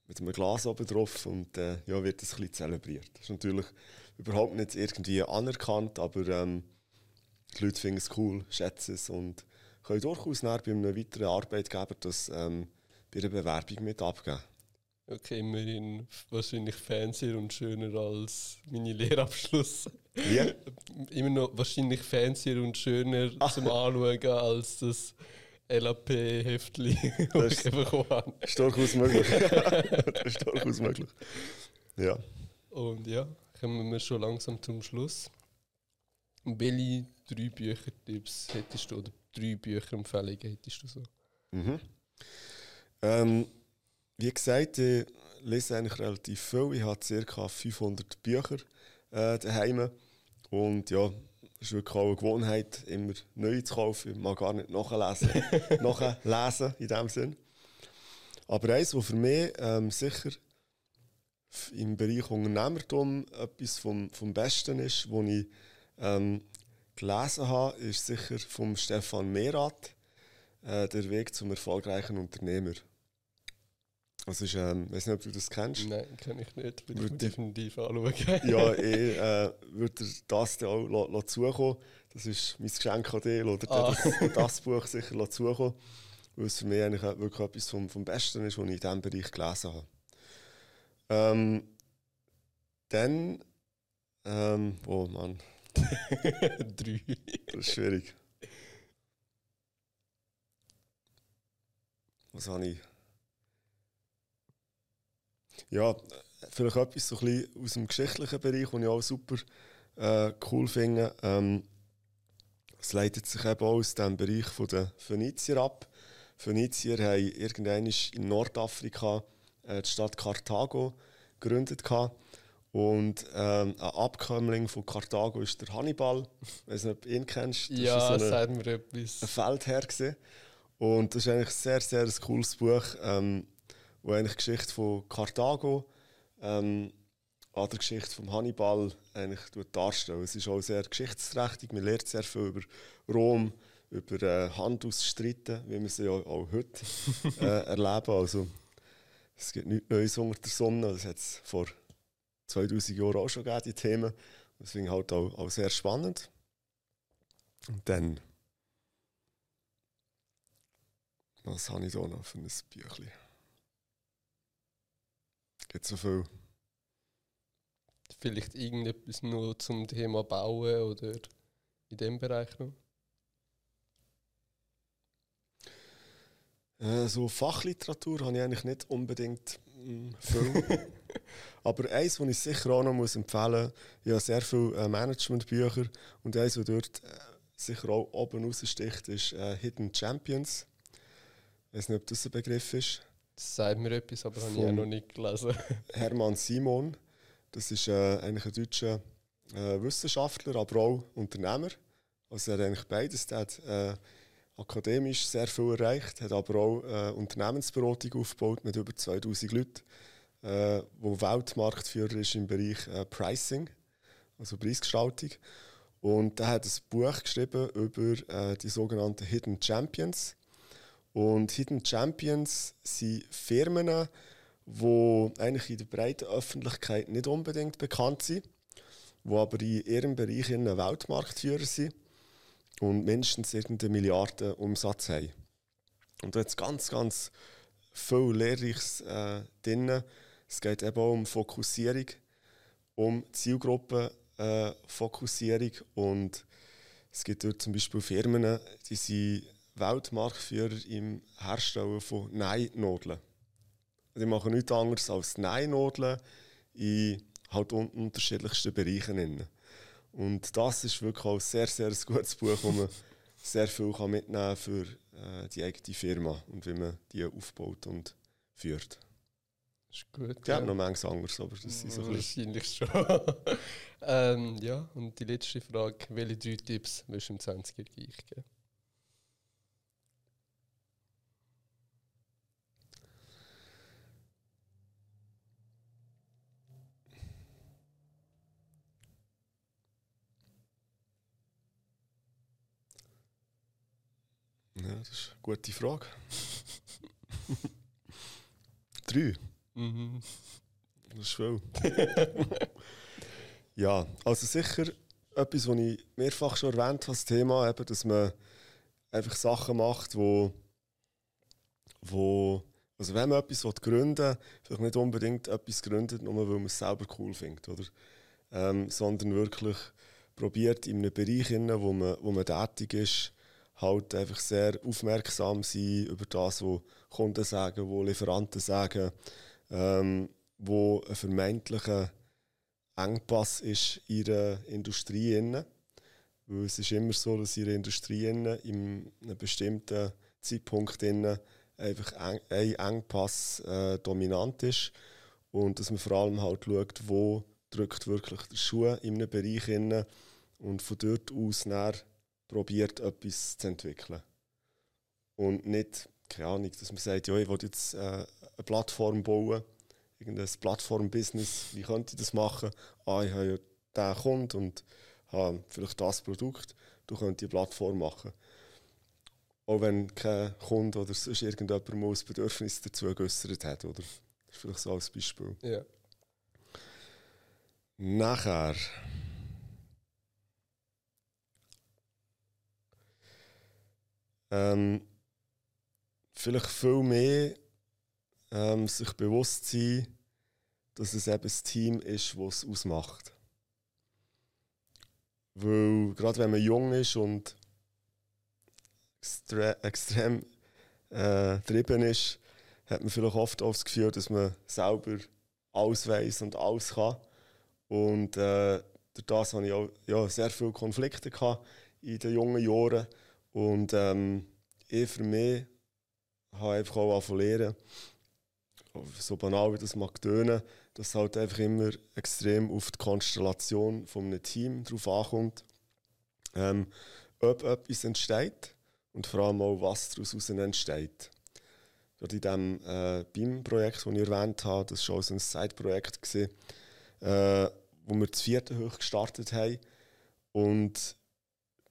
mit einem Glas oben drauf und äh, ja, wird das ein bisschen zelebriert. Das ist natürlich überhaupt nicht irgendwie anerkannt, aber ähm, die Leute finden es cool, schätzen es und können durchaus bei einem weiteren Arbeitgeber das ähm, bei der Bewerbung mit abgeben. Okay, immerhin wahrscheinlich fancier und schöner als meine Lehrabschluss. Wie? Immer noch wahrscheinlich fancier und schöner zum Anschauen als das LAP-Heftli, das ich bekommen habe. Ist durchaus möglich. durchaus möglich. Ja. Und ja, kommen wir schon langsam zum Schluss. Welche drei Büchertipps hättest du oder drei Bücherempfehlungen hättest du so? Mhm. Ähm, wie gesagt, ich lese eigentlich relativ viel. Ich habe ca. 500 Bücher äh, daheim. Und ja, es ist wirklich auch eine Gewohnheit, immer neu zu kaufen. Ich mag gar nicht nachlesen, nachlesen in dem Sinn. Aber eins, was für mich ähm, sicher im Bereich Unternehmertum etwas vom, vom Besten ist, was ich ähm, gelesen habe, ist sicher von Stefan Mehrath, äh, Der Weg zum erfolgreichen Unternehmer. Das ist, ähm, ich weiß nicht, ob du das kennst. Nein, kenne ich nicht. Würde ich definitiv anschauen. ja, ich äh, würde das dann auch zukommen. Das ist mein Geschenk an dich. Oder ah. das, das Buch sicher zukommen. Weil es für mich eigentlich wirklich etwas vom, vom Besten ist, was ich in diesem Bereich gelesen habe. Ähm, dann, ähm, oh Mann. Drei. Das ist schwierig. Was habe ich? Ja, vielleicht etwas so ein bisschen aus dem geschichtlichen Bereich, den ich auch super äh, cool finde. Ähm, es leitet sich eben auch aus dem Bereich der Phönizier ab. Phönizier haben irgendwann in Nordafrika äh, die Stadt Karthago gegründet. Und ähm, ein Abkömmling von Karthago ist der Hannibal. Ich weiß nicht, ob du ihn kennst. Das ja, so sagt mir etwas. Ein Feldherr. Gewesen. Und das ist eigentlich ein sehr, sehr ein cooles Buch, ähm, wo eigentlich die Geschichte von Karthago ähm, an der Geschichte von Hannibal eigentlich darstellt. Es ist auch sehr geschichtsträchtig. Man lernt sehr viel über Rom, über äh, Handelsstritten, wie wir sie ja auch heute äh, erleben. Also, es gibt nichts Neues unter der Sonne. Das hat es vor 2000 Jahren auch schon gegeben, die Themen. Deswegen halt auch, auch sehr spannend. Und dann. Was habe ich da noch für ein Büchlein? Gibt so viel. Vielleicht irgendetwas nur zum Thema Bauen oder in dem Bereich noch? Äh, so Fachliteratur habe ich eigentlich nicht unbedingt mm, viel. Aber eins, das ich sicher auch noch muss empfehlen muss, ich habe sehr viele äh, Managementbücher und eins, das dort äh, sicher auch oben raussticht, ist äh, Hidden Champions. Ich weiß nicht, ob das ein Begriff ist. Das sagt mir etwas, aber habe ich auch noch nicht gelesen. Hermann Simon, das ist äh, eigentlich ein deutscher äh, Wissenschaftler, aber auch Unternehmer. Also er hat eigentlich beides. Der hat, äh, akademisch sehr viel erreicht, hat aber auch äh, Unternehmensberatung aufgebaut mit über 2000 Leuten, äh, wo Weltmarktführer ist im Bereich äh, Pricing, also Preisgestaltung. Und er hat ein Buch geschrieben über äh, die sogenannten Hidden Champions. Und Hidden Champions sind Firmen, die eigentlich in der breiten Öffentlichkeit nicht unbedingt bekannt sind, die aber in ihrem Bereich in Weltmarktführer sind und mindestens irgendeine Milliarde Umsatz haben. Und da hat es ganz, ganz viel Lehrreiches äh, drin. Es geht eben auch um Fokussierung, um Zielgruppenfokussierung äh, und es gibt dort zum Beispiel Firmen, die sind Weltmarktführer im Herstellen von Nein-Nodeln. Die machen nichts anderes als Nein-Nodeln in halt unterschiedlichsten Bereichen. Und das ist wirklich auch ein sehr, sehr gutes Buch, wo man sehr viel kann mitnehmen kann für äh, die eigene Firma und wie man die aufbaut und führt. Das ist gut. Ich ja. noch manches anderes, aber das ist so ein Wahrscheinlich schon. ähm, ja, und die letzte Frage: Welche drei Tipps willst du im 20er geben? Ja, das ist eine gute Frage. Drei. Mhm. Das ist viel. ja, also sicher etwas, was ich mehrfach schon erwähnt habe, das Thema, eben, dass man einfach Sachen macht, wo, wo also wenn man etwas gründen will, vielleicht nicht unbedingt etwas gründet, nur weil man es selber cool findet, oder? Ähm, sondern wirklich probiert in einem Bereich, wo man, wo man tätig ist, halt einfach sehr aufmerksam sein über das, was Kunden sagen, was Lieferanten sagen, ähm, wo ein vermeintlicher Engpass ist in ihrer Industrie. Weil es ist immer so, dass ihre Industrie innen, in einem bestimmten Zeitpunkt einfach ein Engpass äh, dominant ist und dass man vor allem halt schaut, wo drückt wirklich der Schuh in einem Bereich innen und von dort aus näher probiert, etwas zu entwickeln. Und nicht, keine Ahnung, dass man sagt, ja, ich will jetzt äh, eine Plattform bauen irgendein Plattform-Business, wie könnte ich das machen? Ah, ich habe ja diesen Kunden und habe vielleicht das Produkt, du könntest die Plattform machen. Auch wenn kein Kunde oder sonst irgendjemand mal ein Bedürfnis dazu geäußert hat, oder? Das ist vielleicht so als Beispiel. Ja. Nachher. Ähm, vielleicht viel mehr ähm, sich bewusst sein, dass es eben das Team ist, das es ausmacht. Weil gerade wenn man jung ist und extre extrem äh, getrieben ist, hat man vielleicht oft auch das Gefühl, dass man selber alles weiß und alles kann. Und äh, durch das hatte ich auch ja, sehr viele Konflikte in den jungen Jahren. Und ähm, ich für mich habe einfach auch angefangen so banal wie das mag tönen, dass es halt einfach immer extrem auf die Konstellation von einem Team drauf ankommt. Ähm, ob etwas entsteht und vor allem auch, was daraus entsteht. Gerade in diesem äh, BIM-Projekt, das ich erwähnt habe, das war so ein Side-Projekt, äh, wo wir das vierte hoch gestartet haben. Und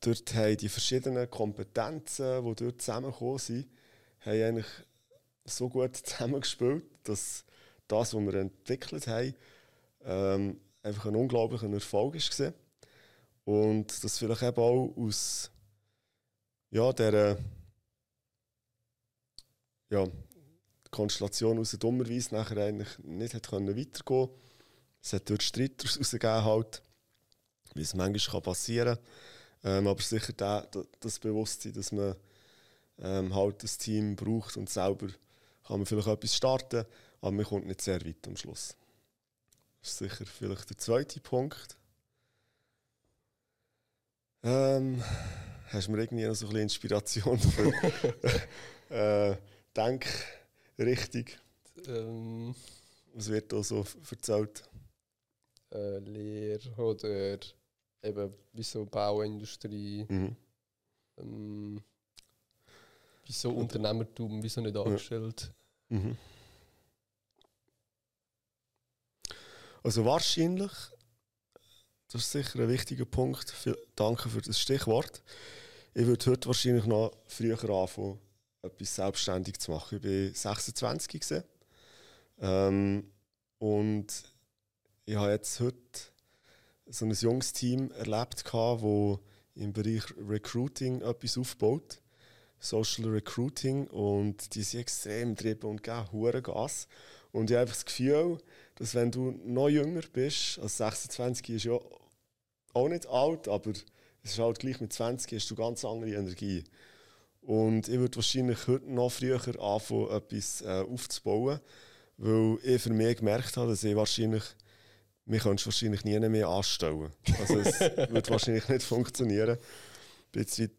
dort haben die verschiedenen Kompetenzen, die dort zusammengekommen sind, haben eigentlich so gut zusammengespielt, dass das, was wir entwickelt haben, ähm, einfach ein unglaublicher Erfolg war. Und das vielleicht eben auch aus ja, dieser ja, Konstellation aus dummerweise nachher eigentlich nicht hat können weitergehen Es hat dort Streit rausgegeben, halt, wie es manchmal passieren kann. Ähm, aber sicher der, das Bewusstsein, dass man ähm, halt das Team braucht und selber kann man vielleicht etwas starten, aber man kommt nicht sehr weit am Schluss. Das ist sicher vielleicht der zweite Punkt. Ähm, hast du mir irgendwie noch so ein bisschen Inspiration für äh, Denkrichtung? Ähm, Was wird da so erzählt? Äh, Lehre oder eben wie so Bauindustrie. Mhm. Ähm, Wieso Unternehmertum, wieso nicht angestellt? Mhm. Also wahrscheinlich, das ist sicher ein wichtiger Punkt, danke für das Stichwort. Ich würde heute wahrscheinlich noch früher anfangen, etwas selbstständig zu machen. Ich war 26 gewesen, ähm, und ich habe jetzt heute so ein junges Team erlebt, das im Bereich Recruiting etwas aufbaut. Social Recruiting und die sind extrem drin und geben hohen Gas. Und ich habe einfach das Gefühl, dass wenn du noch jünger bist, als 26 ist ja auch nicht alt, aber es ist halt gleich mit 20 hast du ganz andere Energie. Und ich würde wahrscheinlich heute noch früher anfangen, etwas äh, aufzubauen, weil ich für mich gemerkt habe, dass ich wahrscheinlich, mich könntest wahrscheinlich nie mehr anstellen. Also es wird wahrscheinlich nicht funktionieren. Ein bisschen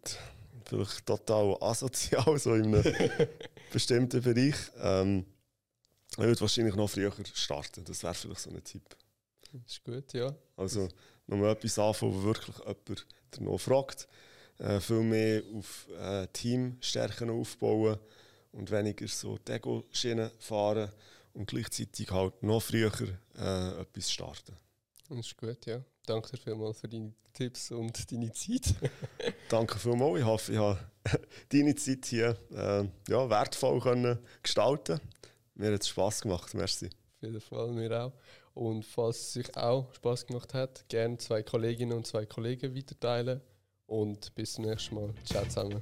vielleicht total asozial, so in einem bestimmten Bereich. Ähm, ich würde wahrscheinlich noch früher starten. Das wäre vielleicht so ein Tipp. Das ist gut, ja. Also nochmal etwas anfangen, wo wirklich jemand noch fragt. Äh, viel mehr auf äh, Teamstärken aufbauen und weniger so die Ego-Schiene fahren und gleichzeitig halt noch früher äh, etwas starten. Das ist gut, ja. Danke dir vielmals für deine Tipps und deine Zeit. Danke vielmals. Ich hoffe, ich habe deine Zeit hier äh, ja, wertvoll können gestalten Mir hat es Spass gemacht. Merci. Auf jeden Fall, mir auch. Und falls es sich auch Spass gemacht hat, gerne zwei Kolleginnen und zwei Kollegen weiterteilen. Und bis zum nächsten Mal. Ciao zusammen.